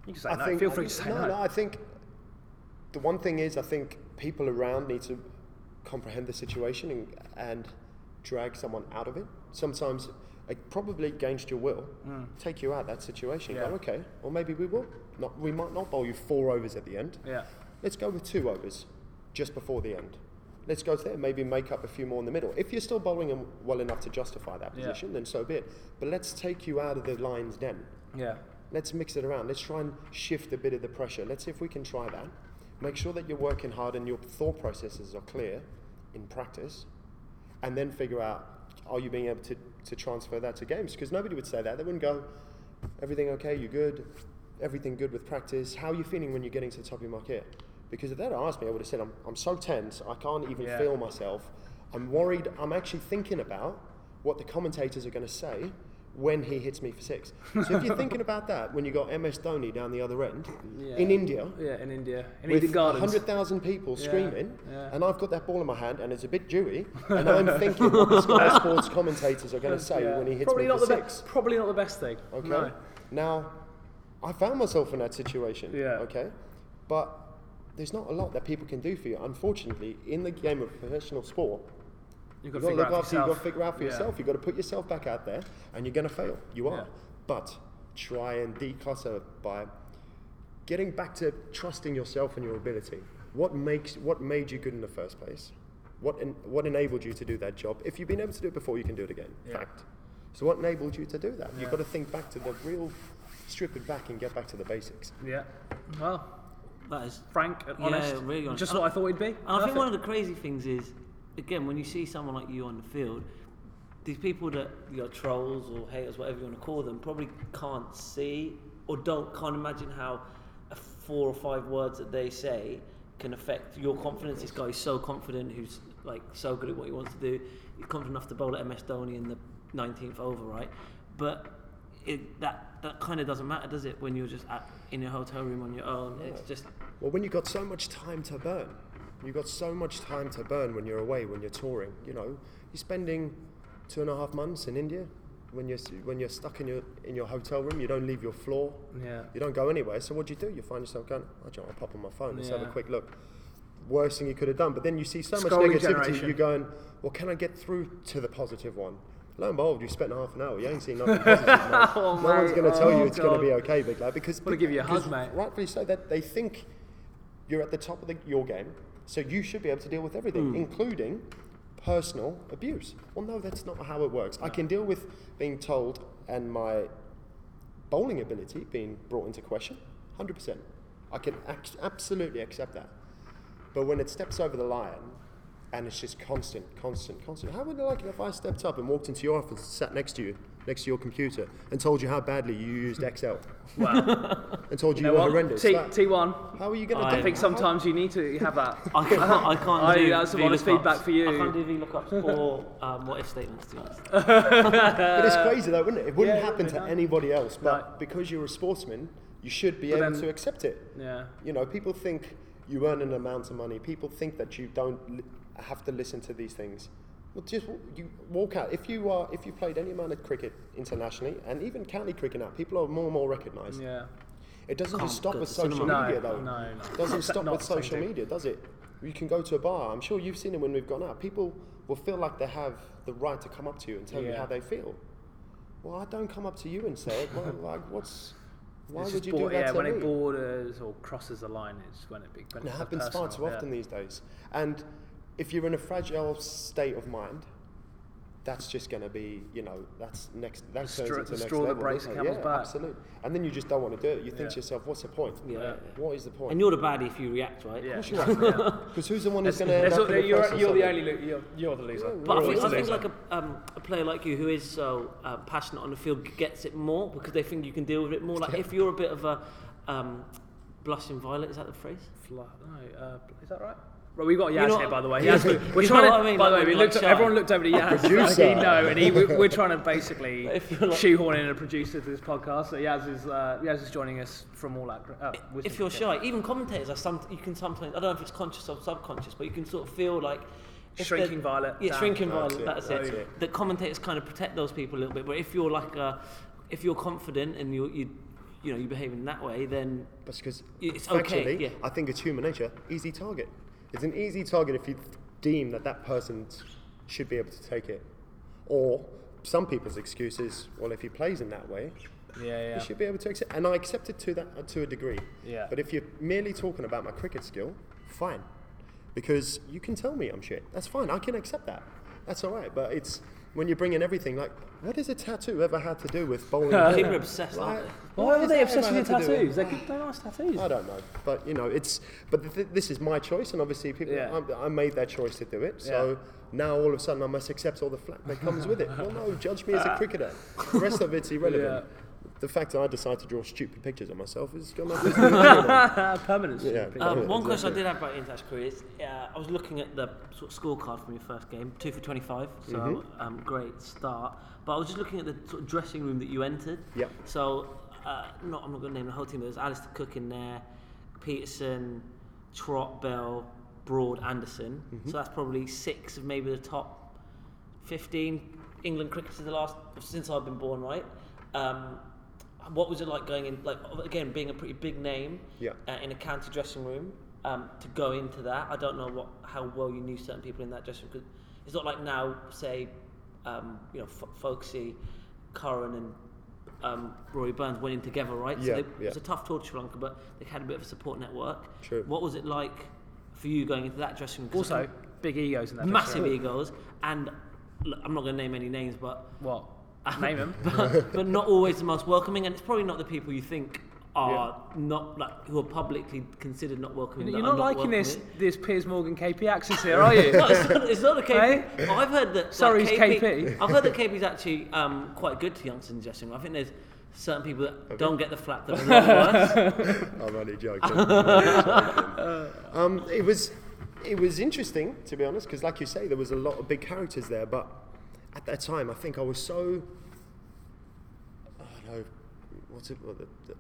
Speaker 1: You can say no. Feel free to say
Speaker 3: no,
Speaker 1: no.
Speaker 3: no. I think the one thing is, I think people around need to comprehend the situation and, and drag someone out of it. Sometimes, like, probably against your will, take you out of that situation.
Speaker 1: Mm. Yeah.
Speaker 3: Go, okay, or maybe we will. Not, we might not bowl you four overs at the end.
Speaker 1: Yeah.
Speaker 3: Let's go with two overs just before the end. Let's go there, maybe make up a few more in the middle. If you're still bowling them well enough to justify that
Speaker 1: Yeah.
Speaker 3: position, then so be it. But let's take you out of the lion's den.
Speaker 1: Yeah.
Speaker 3: Let's mix it around. Let's try and shift a bit of the pressure. Let's see if we can try that. Make sure that you're working hard and your thought processes are clear in practice. And then figure out are you being able to, to transfer that to games? Because nobody would say that. They wouldn't go, everything okay, You're good, everything good with practice. How are you feeling when you're getting to the top of your market? Because if they'd asked me, I would have said, I'm, I'm so tense, I can't even
Speaker 1: Yeah.
Speaker 3: feel myself. I'm worried, I'm actually thinking about what the commentators are going to say when he hits me for six. So if you're thinking about that, when you got MS Dhoni down the other end,
Speaker 1: Yeah.
Speaker 3: in India,
Speaker 1: Yeah, in India, in
Speaker 3: with
Speaker 1: Eden
Speaker 3: 100,000 people
Speaker 1: Yeah,
Speaker 3: screaming,
Speaker 1: yeah.
Speaker 3: and I've got that ball in my hand, and it's a bit dewy, and I'm thinking what the Sky Sports commentators are going to say when he hits
Speaker 1: probably
Speaker 3: me
Speaker 1: not
Speaker 3: for
Speaker 1: the be-
Speaker 3: six.
Speaker 1: probably not the best thing.
Speaker 3: Okay.
Speaker 1: No.
Speaker 3: Now, I found myself in that situation.
Speaker 1: Yeah.
Speaker 3: Okay. But there's not a lot that people can do for you. Unfortunately, in the game of professional sport,
Speaker 1: You've
Speaker 3: you've
Speaker 1: got to
Speaker 3: got
Speaker 1: figure
Speaker 3: to look after.
Speaker 1: for
Speaker 3: You've got to figure out for
Speaker 1: Yeah.
Speaker 3: yourself. You've got to put yourself back out there, and you're going to fail. You are.
Speaker 1: Yeah.
Speaker 3: But try and declutter by getting back to trusting yourself and your ability. What makes what made you good in the first place? What en- what enabled you to do that job? If you've been able to do it before, you can do it again.
Speaker 1: Yeah.
Speaker 3: Fact. So what enabled you to do that?
Speaker 1: Yeah.
Speaker 3: You've got to think back to the real, strip it back and get back to the basics.
Speaker 1: Yeah. Well,
Speaker 2: that is.
Speaker 1: frank and honest.
Speaker 2: Yeah,
Speaker 1: honest.
Speaker 2: really honest.
Speaker 1: Just
Speaker 2: And
Speaker 1: what I thought he'd be.
Speaker 2: And I think one of the crazy things is, again, when you see someone like you on the field, these people that you know, trolls or haters, whatever you want to call them, probably can't see or don't can't imagine how a four or five words that they say can affect your confidence. This guy is so confident, who's like so good at what he wants to do. He's confident enough to bowl at MS Dhoni in the 19th over, right? But it, that that kind of doesn't matter, does it? When you're just at, in your hotel room on your own, it's just
Speaker 3: Well, when you've got so much time to burn, you've got so much time to burn when you're away, when you're touring. You know, you're spending two and a half months in India. When you're when you're stuck in your in your hotel room, you don't leave your floor.
Speaker 1: Yeah.
Speaker 3: You don't go anywhere. So what do you do? You find yourself going, "I will pop on my phone. Let's have a quick look." Worst thing you could have done. But then you see so much
Speaker 1: Scrolling
Speaker 3: negativity.
Speaker 1: generation.
Speaker 3: You're going, "Well, can I get through to the one?" Lo and behold, you spent half an hour. You ain't seen nothing positive. mate.
Speaker 1: Oh,
Speaker 3: no one's going to tell
Speaker 1: Oh,
Speaker 3: you it's going to be okay, big lad. Because
Speaker 1: Wanna give you a hug, mate.
Speaker 3: Rightfully so. That they think you're at the top of the, your game, so you should be able to deal with everything, hmm. including personal abuse. Well, no, that's not how it works. I can deal with being told and my bowling ability being brought into question, 100%. I can ac- absolutely accept that. But when it steps over the line and it's just constant, constant, constant, how would I like it if I stepped up and walked into your office and sat next to you next to your computer and told you how badly you used Excel
Speaker 1: Well,
Speaker 3: and told you,
Speaker 1: you know
Speaker 3: were
Speaker 1: what?
Speaker 3: horrendous.
Speaker 1: T,
Speaker 3: Like,
Speaker 1: T1.
Speaker 3: how are you going to
Speaker 2: I
Speaker 3: do
Speaker 1: I think sometimes you need to have that.
Speaker 2: I can't. I can't
Speaker 1: I-
Speaker 2: do.
Speaker 1: that's some honest
Speaker 2: VLOOKUPs.
Speaker 1: feedback for you.
Speaker 2: I can't do VLOOKUPs or um, what if statements. To be honest.
Speaker 3: But it's crazy though, wouldn't it? It wouldn't
Speaker 1: yeah,
Speaker 3: happen to
Speaker 1: be,
Speaker 3: anybody else, but
Speaker 1: No.
Speaker 3: because you're a sportsman, you should be
Speaker 1: But
Speaker 3: able
Speaker 1: then-
Speaker 3: to accept it.
Speaker 1: Yeah.
Speaker 3: You know, people think you earn an amount of money. People think that you don't li- have to listen to these things. Well, just you walk out. If you are, if you played any amount of cricket internationally, and even county cricket now, people are more and more recognised.
Speaker 1: Yeah.
Speaker 3: It doesn't just stop with social
Speaker 2: cinema.
Speaker 1: No,
Speaker 3: media, though.
Speaker 1: no, no.
Speaker 3: It doesn't stop with social
Speaker 1: thing.
Speaker 3: media, does it? You can go to a bar. I'm sure you've seen it when we've gone out. People will feel like they have the right to come up to you and tell you how they feel. Well, I don't come up to you and say it. Well, like, what's? Why
Speaker 1: It's
Speaker 3: would you
Speaker 1: bor-
Speaker 3: do that
Speaker 1: yeah,
Speaker 3: to
Speaker 1: when
Speaker 3: me?
Speaker 1: it borders or crosses the line, it's when it be- when
Speaker 3: It happens far
Speaker 1: personal,
Speaker 3: too
Speaker 1: yeah.
Speaker 3: often these days. And if you're in a fragile state of mind, that's just going to be, you know, that's next. That turns
Speaker 1: straw-
Speaker 3: into
Speaker 1: the
Speaker 3: next
Speaker 1: straw that
Speaker 3: level,
Speaker 1: breaks the
Speaker 3: it?
Speaker 1: camel's
Speaker 3: yeah,
Speaker 1: back.
Speaker 3: absolutely. And then you just don't want to do it. You think
Speaker 1: Yeah.
Speaker 3: to yourself, "What's the point?
Speaker 2: Yeah.
Speaker 1: Yeah.
Speaker 3: What is the point?"
Speaker 2: And you're the baddie if you react, right?
Speaker 1: Yeah.
Speaker 3: Of course you. Because who's the one who's going to end up in the
Speaker 1: you're, you're the only lo- you're, you're the loser.
Speaker 2: But I think, I
Speaker 3: always
Speaker 2: think like a, um, a player like you who is so uh, passionate on the field gets it more because they think you can deal with it more. Like if you're a bit of a um, blushing violet, is that the phrase?
Speaker 1: Fla- no, uh, is that right? Right, we've got Yaz
Speaker 2: You know-
Speaker 1: here, by the way. Yaz, we're
Speaker 2: You
Speaker 1: trying to,
Speaker 2: I mean?
Speaker 1: By the way, we looked,
Speaker 2: like
Speaker 1: everyone looked over to Yaz.
Speaker 3: Producer.
Speaker 1: Like, he know, and he, we- we're trying to basically
Speaker 2: If you're like-
Speaker 1: shoehorn in a producer to this podcast. So Yaz is uh, Yaz is joining us from all that. Uh,
Speaker 2: if you're shy, even commentators are some. You can sometimes. I don't know if it's conscious or subconscious, but you can sort of feel like.
Speaker 1: Shrinking violet
Speaker 2: Yeah,
Speaker 1: down.
Speaker 2: shrinking
Speaker 3: That's
Speaker 2: violet.
Speaker 3: it,
Speaker 2: That's,
Speaker 3: that's
Speaker 2: it.
Speaker 3: it.
Speaker 2: That commentators kind of protect those people a little bit. But if you're like a, if you're confident and you you you know you behave in that way, then
Speaker 3: That's because
Speaker 2: It's okay, yeah.
Speaker 3: I think it's human nature. Easy target. It's an easy target if you deem that that person should be able to take it. Or some people's excuse is, well, if he plays in that way,
Speaker 1: Yeah, yeah.
Speaker 3: you should be able to accept. And I accept it to that uh, to a degree.
Speaker 1: Yeah.
Speaker 3: But if you're merely talking about my cricket skill, fine, because you can tell me I'm shit. That's fine. I can accept that. That's all right. But it's when you bring in everything like, what has a tattoo ever had to do with bowling?
Speaker 2: people are obsessed,
Speaker 3: Like,
Speaker 2: they?
Speaker 1: Why are they obsessed with your
Speaker 3: had to do
Speaker 1: tattoos? They're, good- they're nice tattoos.
Speaker 3: I don't know, but you know, it's. But th- this is my choice, and obviously, people.
Speaker 1: Yeah.
Speaker 3: I, I made that choice to do it. So now, all of a sudden, I must accept all the flack that comes with it. Well, no, judge me as a cricketer. The rest of it's irrelevant. The fact that I decide to draw stupid pictures of myself is got nothing to do with it.
Speaker 1: Permanence.
Speaker 3: Yeah.
Speaker 2: Um,
Speaker 3: Yeah,
Speaker 2: one question I did have about your international career is uh, I was looking at the sort of scorecard from your first game, two for 25, so
Speaker 3: Mm-hmm.
Speaker 2: um, great start. But I was just looking at the sort of dressing room that you entered.
Speaker 3: Yep.
Speaker 2: So, uh, not, I'm not going to name the whole team, but there's Alastair Cook in there, Pietersen, Trott, Bell, Broad, Anderson.
Speaker 3: Mm-hmm.
Speaker 2: So that's probably six of maybe the top 15 England cricketers the last since I've been born, right? Um, what was it like going in, like again, being a pretty big name
Speaker 3: Yeah.
Speaker 2: uh, in a county dressing room um, to go into that? I don't know what how well you knew certain people in that dressing room because it's not like now, say, um, you know, F- Foakesy, Curran, and um, Rory Burns went in together, right?
Speaker 3: Yeah,
Speaker 2: so they,
Speaker 3: yeah.
Speaker 2: it was a tough tour to Sri Lanka, but they had a bit of a support network.
Speaker 3: True.
Speaker 2: What was it like for you going into that dressing room?
Speaker 1: Also, big egos in that.
Speaker 2: massive
Speaker 1: dressing room.
Speaker 2: egos, and look, I'm not going to name any names, but
Speaker 1: What? Name them.
Speaker 2: but, but not always the most welcoming, and it's probably not the people you think are not like who are publicly considered not welcoming.
Speaker 1: You're
Speaker 2: that
Speaker 1: not liking this
Speaker 2: welcoming.
Speaker 1: this Piers Morgan KP axis here, are you?
Speaker 2: No, it's not, it's not a KP.
Speaker 1: Hey?
Speaker 2: I've heard that.
Speaker 1: Sorry, it's KP.
Speaker 2: I've heard that KP's actually um, quite good to youngsters in dressing room. I think there's certain people that don't get the flap that are a worse.
Speaker 3: I'm only joking. I'm only joking. um, it was, it was interesting to be honest, because like you say, there was a lot of big characters there. But at that time, I think I was so. I don't know. What's it? What the, the,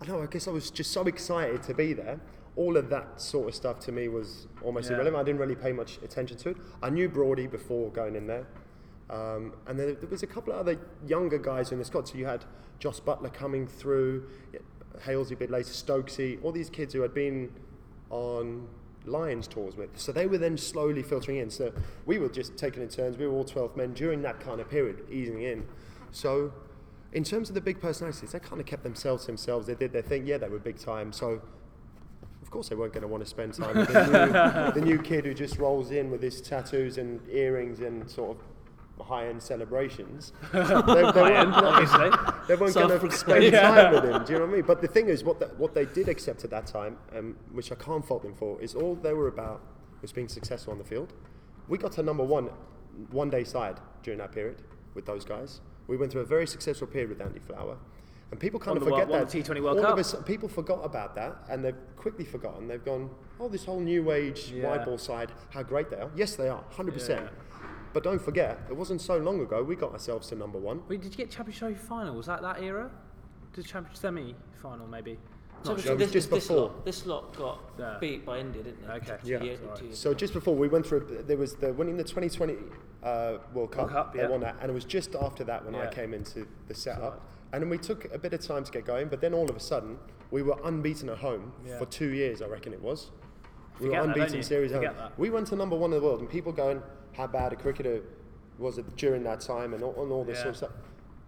Speaker 3: I don't know. I guess I was just so excited to be there. All of that sort of stuff to me was almost
Speaker 1: Yeah.
Speaker 3: irrelevant. I didn't really pay much attention to it. I knew Brody before going in there. Um, and then there was a couple of other younger guys in the squad. So you had Jos Buttler coming through, Halesy a bit later, Stokesy, all these kids who had been on Lions tours with. So they were then slowly filtering in. So we were just taking in turns. We were all 12 men during that kind of period, easing in. So in terms of the big personalities, they kind of kept themselves themselves. They did their thing. Yeah, they were big time. So of course they weren't going to want to spend time with the new, the new kid who just rolls in with his tattoos and earrings and sort of high-end celebrations. they, they weren't,
Speaker 1: Obviously.
Speaker 3: they weren't going to spend time with him. Do you know what I mean? But the thing is, what the, what they did accept at that time, um, which I can't fault them for, is all they were about was being successful on the field. We got to number one, one day side during that period with those guys, we went through a very successful period with Andy Flower. And people kind of forget
Speaker 1: World-
Speaker 3: that.
Speaker 1: the T20 World
Speaker 3: all
Speaker 1: Cup.
Speaker 3: Of people forgot about that and they've quickly forgotten. They've gone, oh, this whole new age
Speaker 1: Yeah.
Speaker 3: white ball side, how great they are. Yes, they are, 100%.
Speaker 1: Yeah.
Speaker 3: But don't forget, it wasn't so long ago we got ourselves to number one.
Speaker 1: Wait, did you get Champions Trophy final? Was that that era? The Championship semi final maybe?
Speaker 2: So
Speaker 3: sure. It was
Speaker 2: this,
Speaker 3: just
Speaker 2: this
Speaker 3: before.
Speaker 2: lot, this lot got
Speaker 1: Yeah.
Speaker 2: beat by India, didn't they?
Speaker 1: Okay.
Speaker 2: Two
Speaker 3: Yeah.
Speaker 2: years-
Speaker 1: Sorry.
Speaker 2: two years
Speaker 3: So
Speaker 2: ago.
Speaker 3: just before we went through, there was the winning the 2020 uh, World Cup.
Speaker 1: Cup,
Speaker 3: They
Speaker 1: yeah.
Speaker 3: won that, and it was just after that when I came into the setup. And then we took a bit of time to get going, but then all of a sudden we were unbeaten at home
Speaker 1: Yeah.
Speaker 3: for two years. I reckon it was. We
Speaker 1: Forget
Speaker 3: were unbeaten
Speaker 1: you?
Speaker 3: series at home.
Speaker 1: that.
Speaker 3: We went to number one in the world, and people going, "How bad a cricketer was it during that time?" and all, and all this
Speaker 1: Yeah.
Speaker 3: sort of stuff.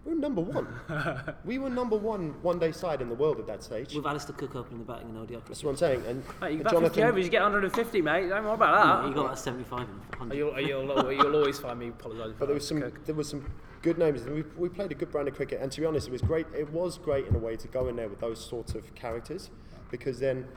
Speaker 3: We were number one. we were number one one day side in the world at that stage.
Speaker 2: With Alastair Cook opening the batting in ODI cricket.
Speaker 3: That's what I'm saying. And
Speaker 1: Mate, you get 50 overs, you get 150, mate. Don't worry about that.
Speaker 2: He got that 75 and 100.
Speaker 1: You'll, you'll, you'll always find me apologising.
Speaker 3: But there was some there was some good names. We, we played a good brand of cricket, and to be honest, it was great. It was great in a way to go in there with those sorts of characters, because then,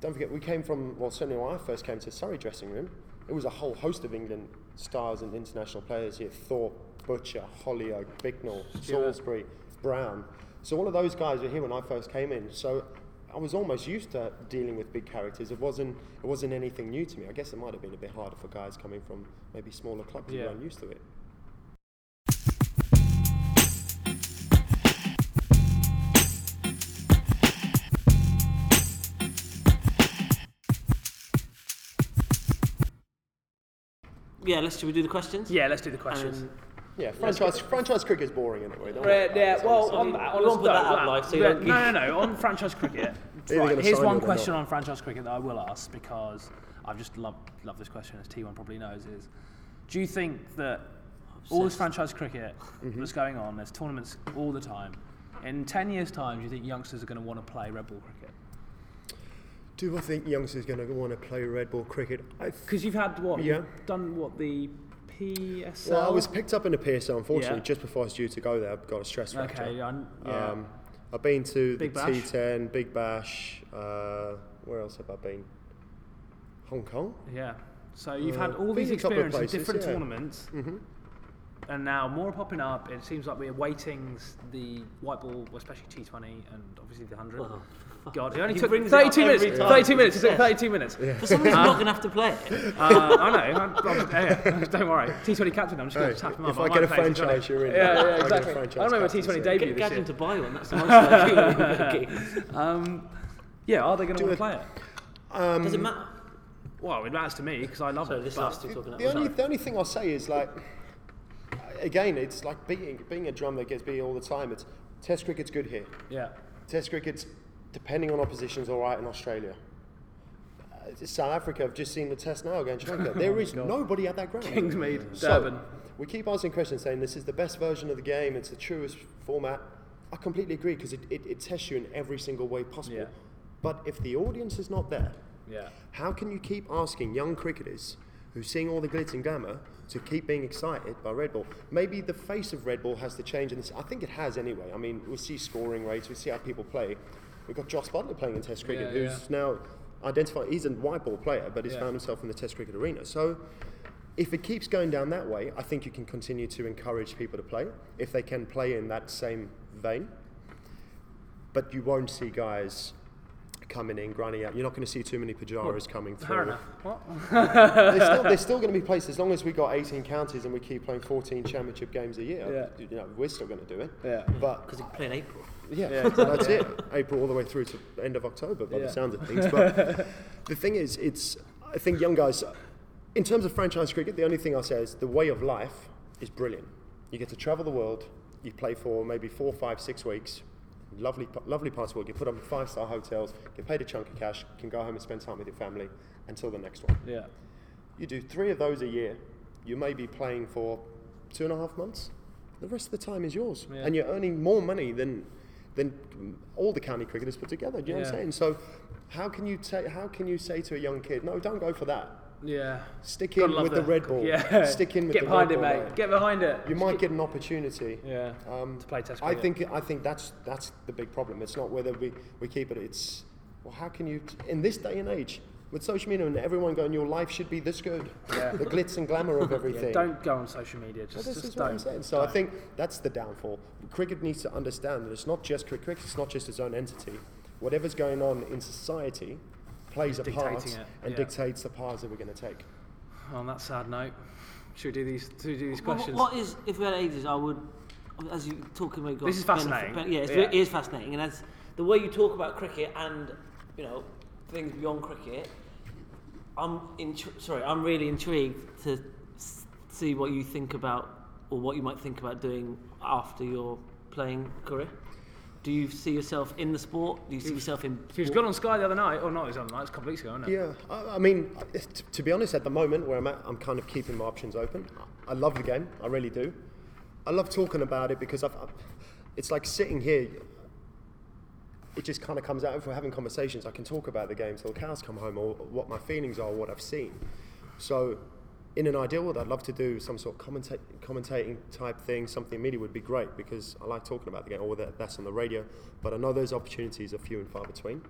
Speaker 3: don't forget, we came from well, certainly when I first came to Surrey dressing room, it was a whole host of England stars and international players here: Thorpe, Butcher, Hollioake, Bicknell, Salisbury, Brown. So all of those guys were here when I first came in. So. I was almost used to dealing with big characters. It wasn't. It wasn't anything new to me. I guess it might have been a bit harder for guys coming from maybe smaller clubs who
Speaker 1: Yeah.
Speaker 3: weren't used to it.
Speaker 2: Yeah, let's should we do the questions?
Speaker 1: Yeah, let's do the questions.
Speaker 2: Um,
Speaker 3: Yeah, franchise franchise cricket is boring anyway. Don't
Speaker 1: Yeah,
Speaker 3: worry
Speaker 1: yeah,
Speaker 3: it.
Speaker 1: well,
Speaker 3: So-
Speaker 1: on
Speaker 2: we-
Speaker 1: that,
Speaker 2: we
Speaker 1: on
Speaker 2: won't put that
Speaker 1: no,
Speaker 2: out live, so you don't
Speaker 1: no, no, no, on franchise cricket.
Speaker 3: Either
Speaker 1: right,
Speaker 3: gonna
Speaker 1: here's
Speaker 3: sign
Speaker 1: one
Speaker 3: it or
Speaker 1: question
Speaker 3: not.
Speaker 1: on franchise cricket that I will ask because I've just loved love this question, as T1 probably knows. Is do you think that all this franchise cricket
Speaker 3: Mm-hmm.
Speaker 1: that's going on, there's tournaments all the time. In 10 years' time, do you think youngsters are going to want to play red ball cricket?
Speaker 3: Do I think youngsters going to want to play red ball cricket?
Speaker 1: Because you've had what?
Speaker 3: Yeah.
Speaker 1: You've done what the PSL.
Speaker 3: well, I was picked up in the PSL, unfortunately,
Speaker 1: Yeah.
Speaker 3: just before I was due to go there. I got a stress fracture.
Speaker 1: Okay, yeah, yeah.
Speaker 3: Um, I've been to
Speaker 1: Big
Speaker 3: the
Speaker 1: Bash?
Speaker 3: T10, Big Bash. Uh, where else have I been? Hong Kong.
Speaker 1: Yeah. So you've
Speaker 3: Uh,
Speaker 1: had all these
Speaker 3: a couple of
Speaker 1: experiences
Speaker 3: places,
Speaker 1: different
Speaker 3: yeah.
Speaker 1: tournaments,
Speaker 3: hmm
Speaker 1: and now more are popping up. It seems like we're waiting the white ball, especially T20 and obviously the 100.
Speaker 2: Well,
Speaker 1: God, it only
Speaker 2: He
Speaker 1: took
Speaker 2: brings it up
Speaker 1: 32 minutes.
Speaker 2: every time.
Speaker 1: 32 minutes. It took 32 minutes.
Speaker 2: For someone who's not going to have to play it.
Speaker 1: Uh, I know. I'm, I'm, yeah, don't worry. T20 captain. I'm just going
Speaker 3: Hey,
Speaker 1: to tap him up.
Speaker 3: if
Speaker 1: up.
Speaker 3: I
Speaker 1: might
Speaker 3: get a
Speaker 1: play T20.
Speaker 3: franchise, you're in.
Speaker 1: Yeah,
Speaker 3: I'll
Speaker 1: yeah,
Speaker 3: get a
Speaker 1: exactly. I
Speaker 3: franchise
Speaker 1: don't know my
Speaker 3: captain,
Speaker 1: T20
Speaker 3: so-
Speaker 1: debut
Speaker 2: Get
Speaker 1: this
Speaker 2: Gadget
Speaker 1: year.
Speaker 2: to buy one. That's the most likely.
Speaker 1: Um, yeah, are they going to
Speaker 3: Do
Speaker 1: want to play it?
Speaker 3: Um,
Speaker 2: Does it matter?
Speaker 1: Well, it matters to me because I love
Speaker 2: So
Speaker 1: it.
Speaker 2: this
Speaker 1: but-
Speaker 2: last two talking
Speaker 3: the
Speaker 2: about.
Speaker 3: only the only thing I'll say is like, again, it's like being being a drummer that gets beat all the time. It's Test cricket's good here.
Speaker 1: yeah.
Speaker 3: Test cricket's, depending on oppositions, all right in Australia. Uh, South Africa, I've just seen the test now against Sri Lanka. There is nobody at that ground.
Speaker 1: Kingsmead,
Speaker 3: So,
Speaker 1: Durban.
Speaker 3: we keep asking questions saying this is the best version of the game, it's the truest format. I completely agree because it, it, it tests you in every single way possible.
Speaker 1: Yeah.
Speaker 3: But if the audience is not there,
Speaker 1: Yeah.
Speaker 3: how can you keep asking young cricketers who's seeing all the glitz and glamour to keep being excited by red ball? Maybe the face of red ball has to change in this. I think it has anyway. I mean, we see scoring rates, we see how people play. We've got Jos Buttler playing in Test cricket,
Speaker 1: Yeah,
Speaker 3: who's now identified. He's a white ball player, but he's
Speaker 1: Yeah.
Speaker 3: found himself in the Test cricket arena. So. If it keeps going down that way, I think you can continue to encourage people to play if they can play in that same vein. But you won't see guys coming in, grinding out. You're not going to see too many Pujaras coming
Speaker 1: Fair
Speaker 3: through.
Speaker 1: enough. What?
Speaker 3: there's still, there's still going to be places as long as we got 18 counties and we keep playing 14 championship games a year. You know, we're still going to do it.
Speaker 1: Yeah.
Speaker 3: But
Speaker 2: Because you can play in April.
Speaker 3: Yeah,
Speaker 1: Yeah,
Speaker 3: so that's it. April all the way through to end of October by
Speaker 1: Yeah.
Speaker 3: the sounds of things. But the thing is, it's I think young guys, in terms of franchise cricket, the only thing I'll say is the way of life is brilliant. You get to travel the world. You play for maybe four, five, six weeks. Lovely, lovely parts of the world. You put up in five-star hotels. Get paid a chunk of cash. Can go home and spend time with your family until the next one.
Speaker 1: Yeah.
Speaker 3: You do three of those a year, you may be playing for two and a half months. The rest of the time is yours,
Speaker 1: Yeah.
Speaker 3: and you're earning more money than than all the county cricketers put together. Do you know what I'm saying? So, how can you ta- how can you say to a young kid, no, don't go for that.
Speaker 1: Yeah.
Speaker 3: Stick in with the red ball.
Speaker 1: Yeah.
Speaker 3: Stick in with the red ball.
Speaker 1: Get
Speaker 3: the
Speaker 1: behind
Speaker 3: red
Speaker 1: it,
Speaker 3: ball,
Speaker 1: mate. Get behind it.
Speaker 3: You might get an opportunity.
Speaker 1: Yeah.
Speaker 3: Um,
Speaker 1: To play Test cricket.
Speaker 3: I think I think that's that's the big problem. It's not whether we, we keep it. It's well, how can you in this day and age? With social media and everyone going, your life should be this good.
Speaker 1: Yeah.
Speaker 3: The glitz and glamour of everything.
Speaker 1: Yeah, don't go on social media.
Speaker 3: Well,
Speaker 1: Just,
Speaker 3: this
Speaker 1: just
Speaker 3: is
Speaker 1: don't.
Speaker 3: what I'm saying. So I
Speaker 1: Don't.
Speaker 3: think that's the downfall. Cricket needs to understand that it's not just cricket. Cricket is not just its own entity. Whatever's going on in society plays a part
Speaker 1: it,
Speaker 3: and
Speaker 1: yeah.
Speaker 3: dictates the paths that we're going to take.
Speaker 1: On that sad note, should we do these? Should we do these
Speaker 2: What-
Speaker 1: questions?
Speaker 2: what is if we had ages? I would, as you talking about.
Speaker 1: This is fascinating.
Speaker 2: benefit- yeah, it's,
Speaker 1: Yeah.
Speaker 2: it is fascinating, and as the way you talk about cricket and you know things beyond cricket, I'm intri- sorry, I'm really intrigued to s- see what you think about or what you might think about doing after your playing career. Do you see yourself in the sport? Do you see yourself in?
Speaker 1: He was
Speaker 2: sport?
Speaker 1: good on Sky the other night, or not? He was on the night. It's a couple weeks ago, isn't it?
Speaker 3: Yeah, I, I mean, t- to be honest, at the moment where I'm at, I'm kind of keeping my options open. I love the game, I really do. I love talking about it because I've, I've, it's like sitting here. It just kind of comes out if we're having conversations. I can talk about the game till the cows come home, or what my feelings are, what I've seen. So, in an ideal world, I'd love to do some sort of commenta- commentating type thing. Something media would be great because I like talking about the game, or that, that's on the radio. But I know those opportunities are few and far between.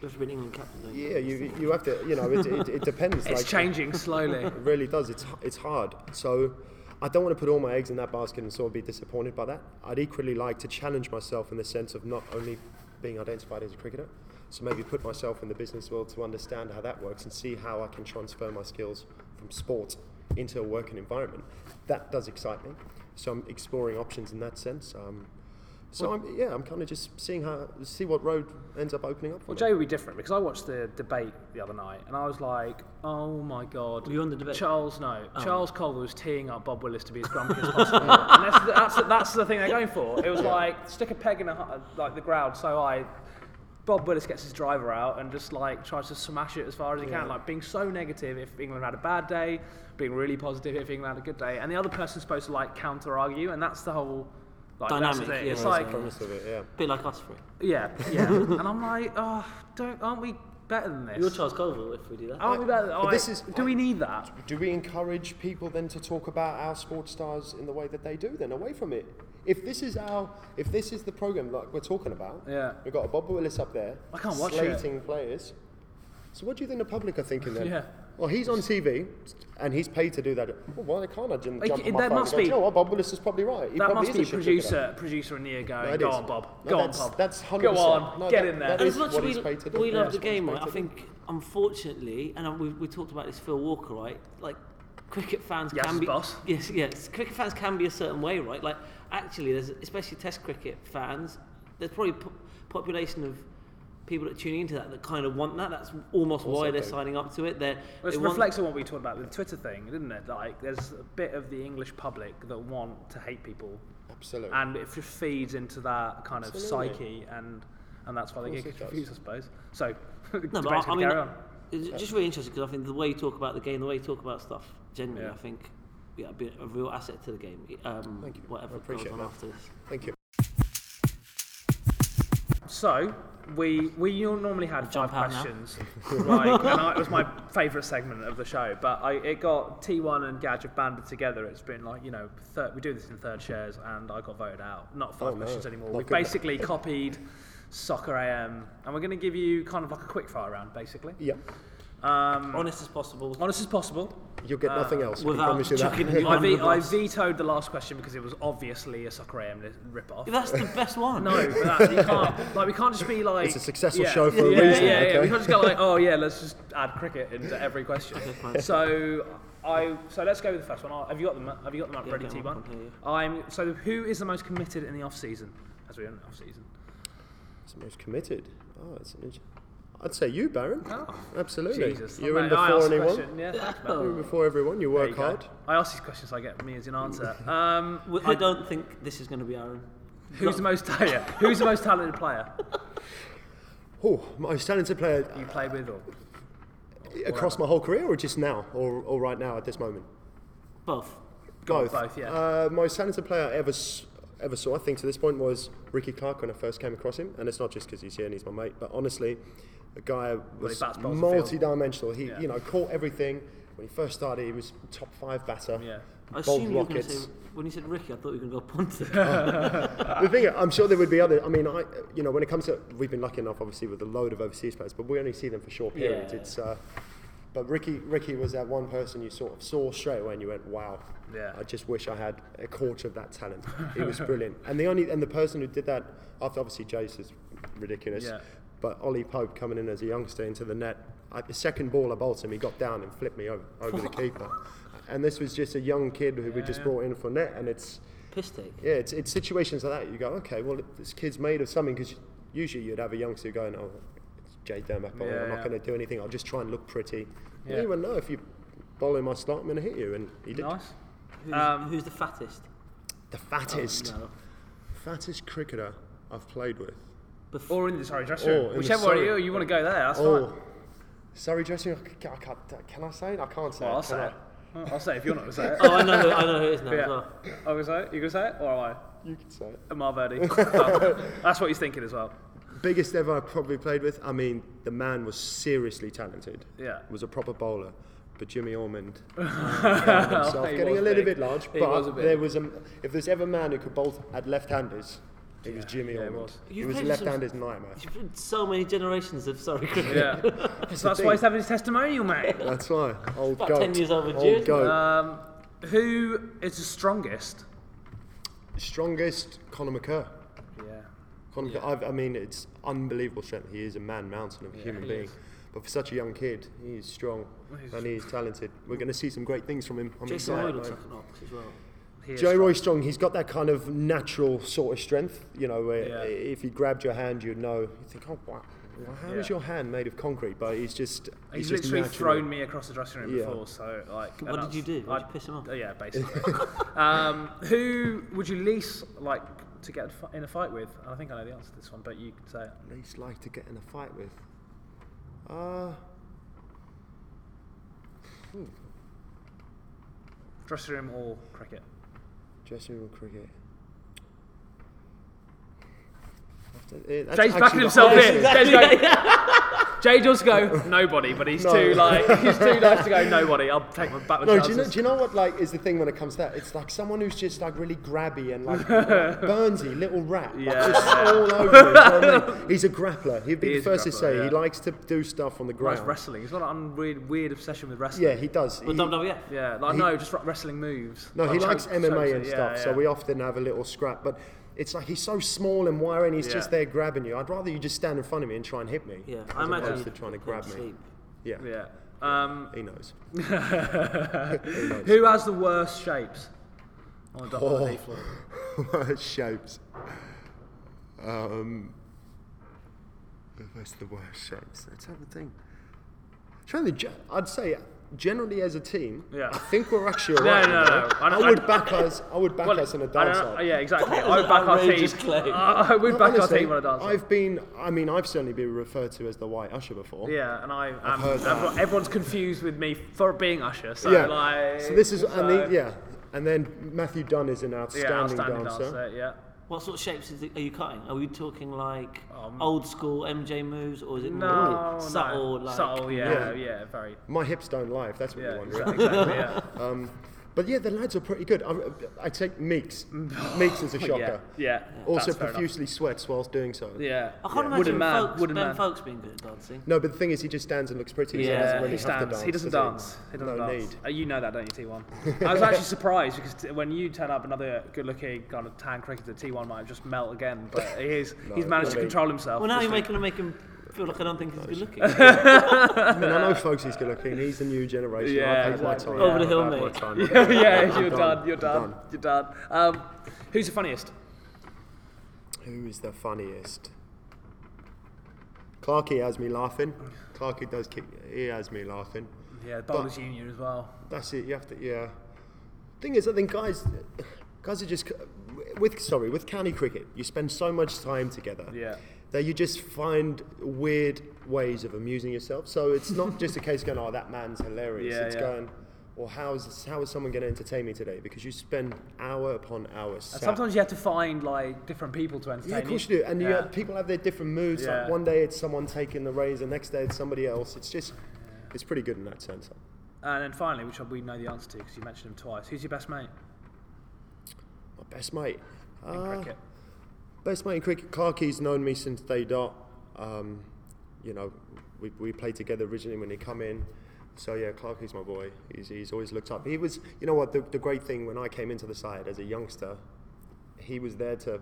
Speaker 2: You have to England captain. don't?
Speaker 3: Yeah, you, you have to, you know, it, it, it depends.
Speaker 1: It's
Speaker 3: like,
Speaker 1: changing slowly.
Speaker 3: It really does. It's it's hard. So I don't want to put all my eggs in that basket and sort of be disappointed by that. I'd equally like to challenge myself in the sense of not only being identified as a cricketer, so maybe put myself in the business world to understand how that works and see how I can transfer my skills from sport into a working environment. That does excite me. So I'm exploring options in that sense. Um, so I'm, yeah, I'm kind of just seeing how see what road ends up opening up for
Speaker 1: Well,
Speaker 3: me.
Speaker 1: Jay would be different because I watched the debate the other night and I was like, oh my god.
Speaker 2: Were you on the debate?
Speaker 1: Charles, no.
Speaker 2: Oh.
Speaker 1: Charles Colville was teeing up Bob Willis to be as grumpy as possible. and that's, the- that's, the- that's the thing they're going for. It was like, stick a peg in a, like the ground so I. Bob Willis gets his driver out and just like tries to smash it as far as he
Speaker 3: Yeah.
Speaker 1: can, like being so negative if England had a bad day, being really positive if England had a good day, and the other person's supposed to like counter argue, and that's the whole like, that's the
Speaker 2: Dynamic,
Speaker 1: thing.
Speaker 2: yeah,
Speaker 1: It's
Speaker 2: that's
Speaker 1: like
Speaker 2: the
Speaker 3: premise of it, yeah.
Speaker 2: bit like us three.
Speaker 1: yeah, yeah. and I'm like, oh, don't, aren't we better than this?
Speaker 2: You're Charles Colville if we do that.
Speaker 1: Aren't we better?
Speaker 3: But
Speaker 1: like,
Speaker 3: this is-
Speaker 1: do we need that?
Speaker 3: Do we encourage people then to talk about our sports stars in the way that they do then away from it? If this is our if this is the program that we're talking about,
Speaker 1: Yeah.
Speaker 3: we've got a Bob Willis up there
Speaker 1: I can't watch it.
Speaker 3: slating players. So what do you think the public are thinking then?
Speaker 1: Yeah.
Speaker 3: Well, he's on TV and he's paid to do that. Well, why can't I jump,
Speaker 1: Like,
Speaker 3: jump on
Speaker 1: it-
Speaker 3: my
Speaker 1: that
Speaker 3: phone
Speaker 1: must
Speaker 3: and go,
Speaker 1: be-
Speaker 3: you know what, Bob Willis is probably right. He
Speaker 1: that
Speaker 3: probably
Speaker 1: must be
Speaker 3: a shit
Speaker 1: producer, producer and Nia going,
Speaker 3: No,
Speaker 1: go on, Bob.
Speaker 3: No,
Speaker 1: go on,
Speaker 3: that's-
Speaker 1: Bob.
Speaker 3: that's
Speaker 1: Go
Speaker 3: 100%.
Speaker 1: on,
Speaker 3: No,
Speaker 1: get
Speaker 3: that-
Speaker 1: in there.
Speaker 3: that
Speaker 2: And
Speaker 3: is
Speaker 2: as much
Speaker 3: what
Speaker 2: as we,
Speaker 3: paid to do.
Speaker 2: we love
Speaker 3: that's
Speaker 2: the game, right? I think, unfortunately, and we, we talked about this Phil Walker, right? Like, cricket fans
Speaker 1: Yes,
Speaker 2: can be.
Speaker 1: boss.
Speaker 2: Yes, yes. Cricket fans can be a certain way, right? Like, actually, there's especially Test cricket fans. There's probably a po- population of people that tune into that that kind of want that. That's almost
Speaker 3: course
Speaker 2: why
Speaker 3: they
Speaker 2: they're
Speaker 3: do.
Speaker 2: signing up to it. They're,
Speaker 1: Well, it
Speaker 2: they want-
Speaker 1: reflects on what we talked about with the Twitter thing, didn't it? Like, there's a bit of the English public that want to hate people,
Speaker 3: Absolutely.
Speaker 1: and it just feeds into that kind of
Speaker 3: Absolutely.
Speaker 1: psyche, and and that's why they get
Speaker 3: it
Speaker 1: confused, I suppose. So,
Speaker 2: No, but I, I mean,
Speaker 1: carry on.
Speaker 2: it's just really interesting because I think the way you talk about the game, the way you talk about stuff, generally,
Speaker 1: Yeah.
Speaker 2: I think, yeah, be a real asset to the game. Um,
Speaker 3: Thank you. Whatever I
Speaker 2: Whatever
Speaker 3: appreciate
Speaker 2: goes on
Speaker 3: that.
Speaker 2: after this.
Speaker 3: Thank you.
Speaker 1: So we we normally had five
Speaker 2: jump out now?
Speaker 1: questions, right? and I, it was my favourite segment of the show. But I, it got T1 and Gadget banded together. It's been like you know, third, we do this in third shares, and I got voted out. Not five
Speaker 3: Oh, no.
Speaker 1: questions anymore.
Speaker 3: Not
Speaker 1: we
Speaker 3: good.
Speaker 1: basically copied Soccer AM, and we're going to give you kind of like a quick fire round, basically.
Speaker 3: Yeah.
Speaker 1: Um,
Speaker 2: Honest as possible.
Speaker 1: honest as possible.
Speaker 3: You'll get nothing else. I can
Speaker 2: without
Speaker 3: promise you that.
Speaker 2: chucking
Speaker 1: I, ve- I vetoed the last question because it was obviously a Soccer AM li- rip-off.
Speaker 2: That's the best one.
Speaker 1: No, but that, you can't. Like, we can't just be like.
Speaker 3: It's a successful
Speaker 1: yeah,
Speaker 3: show for a
Speaker 1: yeah,
Speaker 3: reason,
Speaker 1: Yeah, yeah,
Speaker 3: okay?
Speaker 1: We can't just go like, oh yeah, let's just add cricket into every question. so, I. So let's go with the first one. Have you got them? Have you got them up
Speaker 2: Yeah,
Speaker 1: ready,
Speaker 2: get
Speaker 1: T
Speaker 2: them
Speaker 1: one?
Speaker 2: up on here,
Speaker 1: I'm. So, who is the most committed in the off season? As we're in the off season.
Speaker 3: It's the most committed. Oh, it's an inch. I'd say you, Baron.
Speaker 1: Oh,
Speaker 3: Absolutely.
Speaker 1: Jesus.
Speaker 3: You're in
Speaker 1: Mate,
Speaker 3: before
Speaker 1: asked
Speaker 3: anyone.
Speaker 1: question, Yeah, thanks.
Speaker 3: You're in before everyone. You work
Speaker 1: you
Speaker 3: hard.
Speaker 1: I ask these questions, so I get me as an answer. Um,
Speaker 2: W- I don't think this is going to be Aaron.
Speaker 1: who's the most yeah, Who's the most talented player
Speaker 3: Oh, most talented player
Speaker 1: you played with, or
Speaker 3: across my whole career, or just now, or, or right now at this moment?
Speaker 2: Both.
Speaker 3: Both.
Speaker 1: both, yeah.
Speaker 3: Uh, most talented player I ever ever saw, I think, to this point was Rikki Clarke when I first came across him, and it's not just because he's here and he's my mate, but honestly, a guy was
Speaker 1: bats bowls
Speaker 3: multi-dimensional. He,
Speaker 1: Yeah.
Speaker 3: you know, caught everything, when he first started, he was top five batter.
Speaker 1: Yeah.
Speaker 2: I assume you were going to
Speaker 3: rockets.
Speaker 2: say when you said Ricky, I thought you were going to go Ponte.
Speaker 3: the thing, I'm sure there would be other. I mean, I, you know, when it comes to, we've been lucky enough, obviously, with a load of overseas players, but we only see them for short periods.
Speaker 2: Yeah.
Speaker 3: It's, uh, but Ricky, Ricky was that one person you sort of saw straight away, and you went, "Wow,
Speaker 1: Yeah.
Speaker 3: I just wish I had a quarter of that talent." He was brilliant, and the only and the person who did that after obviously Jace is ridiculous,
Speaker 1: Yeah.
Speaker 3: But Ollie Pope coming in as a youngster into the net. At the second ball I bowled him, he got down and flipped me over, over the keeper. And this was just a young kid who we just
Speaker 1: Yeah.
Speaker 3: brought in for net, and it's
Speaker 2: Piss take.
Speaker 3: yeah, it's, it's situations like that. You go, okay, well, this kid's made of something because usually you'd have a youngster going, oh, it's Jay Dernbach bowling.
Speaker 1: Yeah,
Speaker 3: I'm not going to do anything. I'll just try and look pretty.
Speaker 1: Yeah.
Speaker 3: Yeah. You wouldn't know if you bowl in my slot, I'm going to hit you. And he did.
Speaker 1: Nice.
Speaker 2: Who's,
Speaker 1: Um,
Speaker 2: who's the fattest?
Speaker 3: The fattest,
Speaker 2: Oh, no.
Speaker 3: fattest cricketer I've played with.
Speaker 2: Before,
Speaker 1: Or in the sorry dressing
Speaker 3: Oh,
Speaker 1: room.
Speaker 3: in the
Speaker 1: Whichever one
Speaker 3: Surrey.
Speaker 1: you, you want to go there, that's
Speaker 3: oh,
Speaker 1: fine.
Speaker 3: sorry, dressing room. I can't, can I say it? I can't say
Speaker 1: Well,
Speaker 3: it.
Speaker 1: I'll
Speaker 3: can
Speaker 1: say
Speaker 3: I?
Speaker 1: it. I'll say it if you're not going to say it.
Speaker 2: oh, I know, who, I know who it is now
Speaker 1: yeah.
Speaker 2: well.
Speaker 1: I'm going to say it? You going to say it? Or am I?
Speaker 3: You can say it.
Speaker 1: Amar Virdi. Done. That's what he's thinking as well.
Speaker 3: Biggest ever I probably played with. I mean, the man was seriously talented.
Speaker 1: Yeah.
Speaker 3: Was a proper bowler. But Jimmy Ormond
Speaker 1: Oh,
Speaker 3: himself
Speaker 1: he
Speaker 3: getting
Speaker 1: was
Speaker 3: a little
Speaker 1: big.
Speaker 3: bit large.
Speaker 1: He
Speaker 3: but
Speaker 1: was a bit.
Speaker 3: there was a, if there's ever a man who could bowl at left-handers, it was Jimmy
Speaker 1: yeah, it
Speaker 3: Ormond.
Speaker 1: was.
Speaker 3: He
Speaker 2: You've
Speaker 3: was a
Speaker 2: played
Speaker 3: left-handers nightmare.
Speaker 2: You've been so many generations of sorry cricket.
Speaker 1: Yeah. so that's why he's having his testimonial, mate.
Speaker 3: That's why. Old
Speaker 2: About
Speaker 3: goat.
Speaker 2: 10 years overdue,
Speaker 3: Old goat.
Speaker 1: Um, who is the strongest?
Speaker 3: Strongest, Conor McKerr.
Speaker 1: Yeah.
Speaker 3: Conor McKerr, I've, I mean, it's unbelievable strength. He is a man mountain of a human
Speaker 2: he
Speaker 3: being.
Speaker 2: is.
Speaker 3: But for such a young kid, he is strong
Speaker 1: He's-
Speaker 3: and he is talented. We're going to see some great things from him. I'm
Speaker 2: Jason
Speaker 3: excited.
Speaker 2: Roy looks
Speaker 3: mate.
Speaker 2: like an ox as well.
Speaker 1: He is
Speaker 3: Joe
Speaker 1: strong.
Speaker 3: Roy Strong, he's got that kind of natural sort of strength, you know, where
Speaker 1: Yeah.
Speaker 3: if he grabbed your hand, you'd know. You think, oh, wow, well, how is
Speaker 1: Yeah.
Speaker 3: your hand made of concrete? But he's just,
Speaker 1: He's,
Speaker 3: just
Speaker 1: literally
Speaker 3: natural.
Speaker 1: thrown me across the dressing room
Speaker 3: Yeah.
Speaker 1: before, so like.
Speaker 2: What did you do?
Speaker 1: that's-
Speaker 2: What did
Speaker 1: I-
Speaker 2: you piss him off?
Speaker 1: Yeah, basically. um, who would you least like to get in a fight with? And I think I know the answer to this one, but you can say it.
Speaker 3: Least like to get in a fight with. Uh,
Speaker 1: Dressing room or cricket?
Speaker 3: Dressing room cricket. After- eh, that's
Speaker 1: Jay's backing himself in. Jay's going, Jay does go nobody, but he's
Speaker 3: No.
Speaker 1: too like he's too nice to go nobody. I'll take my back.
Speaker 3: No, do you, know, do you know what like is the thing when it comes to that? It's like someone who's just like really grabby and like, like Burnsy, little rat, like, just
Speaker 1: yeah.
Speaker 3: all over. him, you know I mean? He's a grappler. He'd be
Speaker 1: He
Speaker 3: the first to say
Speaker 1: yeah.
Speaker 3: he likes to do stuff on the
Speaker 1: Likes
Speaker 3: ground.
Speaker 1: wrestling. He's got an weird, weird obsession with wrestling.
Speaker 3: Yeah, he does.
Speaker 2: But
Speaker 3: He-
Speaker 2: WWF.
Speaker 1: Yeah, like
Speaker 3: He-
Speaker 1: no, just wrestling moves.
Speaker 3: no, he likes MMA and stuff,
Speaker 1: yeah,
Speaker 3: so we often have a little scrap. But it's like he's so small and wiry, and he's just there grabbing you. I'd rather you just stand in front of me and try and hit me.
Speaker 2: Yeah,
Speaker 3: as
Speaker 2: I imagine
Speaker 3: to trying to grab me.
Speaker 2: sleep.
Speaker 3: Yeah,
Speaker 1: Yeah. Um,
Speaker 3: he knows.
Speaker 1: who has the worst shapes on the, on the
Speaker 3: Oh.
Speaker 1: Floor?
Speaker 3: worst shapes. Um, the worst shapes? Let's have a thing. Trying to, I'd say generally as a team,
Speaker 1: Yeah.
Speaker 3: I think we're actually
Speaker 1: No,
Speaker 3: alright.
Speaker 1: no,
Speaker 3: you know?
Speaker 1: no. I
Speaker 3: I, would
Speaker 1: I-
Speaker 3: back us. I would back
Speaker 1: Well,
Speaker 3: us in a dance
Speaker 1: don't- Yeah, exactly. I would back our team.
Speaker 2: claim.
Speaker 1: I I would
Speaker 3: No,
Speaker 1: back our team on a dance.
Speaker 3: I've been. I mean, I've certainly been referred to as the white usher before.
Speaker 1: Yeah, and I, um,
Speaker 3: heard that.
Speaker 1: everyone's confused with me for being Usher. So
Speaker 3: yeah.
Speaker 1: like,
Speaker 3: so this is,
Speaker 1: so-
Speaker 3: and the, yeah, and then Matthew Dunn is an
Speaker 1: yeah,
Speaker 3: outstanding,
Speaker 1: outstanding
Speaker 3: dancer.
Speaker 1: dancer. Yeah.
Speaker 2: What sort of shapes is it, are you cutting? Are we talking like
Speaker 1: Um,
Speaker 2: old school MJ moves, or is it
Speaker 1: No,
Speaker 2: more
Speaker 1: no.
Speaker 2: subtle? Like,
Speaker 1: subtle. Yeah,
Speaker 3: Yeah.
Speaker 1: yeah, very.
Speaker 3: My hips don't lie. If that's what
Speaker 1: Yeah,
Speaker 3: you want.
Speaker 1: exactly. exactly yeah.
Speaker 3: Um, but yeah, the lads are pretty good. I, I take Meeks. Meeks is a shocker.
Speaker 1: yeah.
Speaker 3: Also
Speaker 1: that's fair enough.
Speaker 3: profusely sweats whilst doing so.
Speaker 1: Yeah.
Speaker 2: I can't
Speaker 1: yeah.
Speaker 2: imagine
Speaker 1: Wooden man.
Speaker 2: Foakes,
Speaker 1: Wooden
Speaker 2: Ben
Speaker 1: man.
Speaker 2: Foakes being good at dancing.
Speaker 3: No, but the thing is, he just stands and looks pretty. so he doesn't really
Speaker 1: he
Speaker 3: have
Speaker 1: stands.
Speaker 3: to dance.
Speaker 1: he doesn't
Speaker 3: does
Speaker 1: dance. He doesn't
Speaker 3: no
Speaker 1: dance.
Speaker 3: need.
Speaker 1: Uh, you know that, don't you, T1? I was actually surprised because t- when you turn up, another good-looking kind of tan cricketer, T1 might have just melt again. But he is, he's managed to
Speaker 3: not
Speaker 1: control himself.
Speaker 2: Well, now you're making him make him feel like I don't think he's good looking.
Speaker 3: I mean, I know Foakes he's good looking. He's the new generation.
Speaker 1: Yeah,
Speaker 3: I've had my time.
Speaker 2: Over the hill, mate.
Speaker 3: time.
Speaker 1: yeah, yeah, you're done. You're
Speaker 3: I'm
Speaker 1: done. You're done. Um, who's the funniest?
Speaker 3: Who is the funniest? Clarky has me laughing. Clarky does kick. He has me laughing.
Speaker 1: Yeah, Bowlers Union as well.
Speaker 3: That's it. You have to. Yeah. Thing is, I think guys, guys are just with sorry with county cricket. You spend so much time together.
Speaker 1: Yeah.
Speaker 3: That you just find weird ways of amusing yourself. So it's not just a case of going, "Oh, that man's hilarious."
Speaker 1: Yeah,
Speaker 3: it's
Speaker 1: yeah.
Speaker 3: going, "Well, how is how is someone going to entertain me today?" Because you spend hour upon hour. Sat-
Speaker 1: sometimes you have to find like different people to entertain
Speaker 3: yeah, of course you do. And you have, people have their different moods.
Speaker 1: Yeah.
Speaker 3: Like one day it's someone taking the reins, the next day it's somebody else. It's just, it's pretty good in that sense.
Speaker 1: And then finally, which we know the answer to because you mentioned him twice. Who's your best mate
Speaker 3: My best mate.
Speaker 1: in
Speaker 3: Uh,
Speaker 1: cricket?
Speaker 3: Best mate in cricket. Clarky's known me since day dot. Um, you know, we, we played together originally when he come in. So yeah, Clarky's my boy. He's, he's always looked up. He was, you know what, the, the great thing when I came into the side as a youngster, he was there to,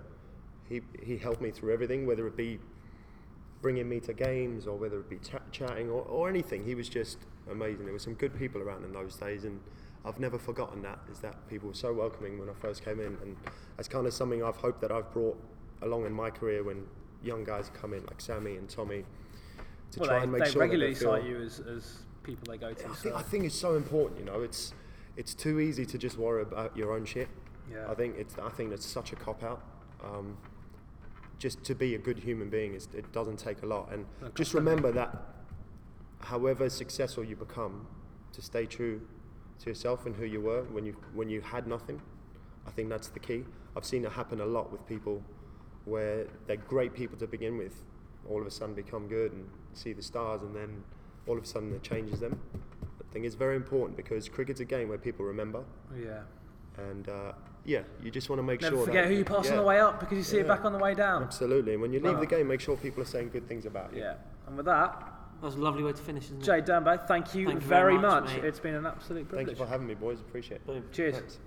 Speaker 3: he, he helped me through everything, whether it be bringing me to games or whether it be ch- chatting or, or anything. He was just amazing. There were some good people around in those days and I've never forgotten that, is that people were so welcoming when I first came in. And that's kind of something I've hoped that I've brought along in my career when young guys come in like Sammy and Tommy to
Speaker 1: well,
Speaker 3: try
Speaker 1: they,
Speaker 3: and make
Speaker 1: they
Speaker 3: sure
Speaker 1: regularly
Speaker 3: that they feel,
Speaker 1: cite you as, as people they go to.
Speaker 3: I
Speaker 1: so,
Speaker 3: think, I think it's so important, you know. It's it's too easy to just worry about your own shit.
Speaker 1: yeah.
Speaker 3: I think it's I think that's such a cop out. Um, just to be a good human being is it doesn't take a lot, and
Speaker 1: No,
Speaker 3: just remember that however successful you become, to stay true to yourself and who you were when you when you had nothing. I think that's the key. I've seen it happen a lot with people where they're great people to begin with, all of a sudden become good and see the stars, and then all of a sudden it changes them. I think it's very important because cricket's a game where people remember,
Speaker 1: yeah.
Speaker 3: and uh, yeah, you just want to make sure.
Speaker 1: Never
Speaker 3: sure
Speaker 1: forget
Speaker 3: that,
Speaker 1: who you pass on the way up because you see it back on the way down.
Speaker 3: Absolutely, and when you leave
Speaker 1: Wow.
Speaker 3: the game, make sure people are saying good things about you.
Speaker 1: Yeah. And with that,
Speaker 2: That was a lovely way to finish, isn't it?
Speaker 1: Jay Dernbach, thank you,
Speaker 2: Thank you
Speaker 1: very
Speaker 2: very much,
Speaker 1: much.
Speaker 2: mate.
Speaker 1: It's been an absolute
Speaker 3: pleasure.
Speaker 1: Thank
Speaker 3: you for having me, boys. Appreciate it.
Speaker 2: Boom.
Speaker 1: Cheers.
Speaker 3: Thanks.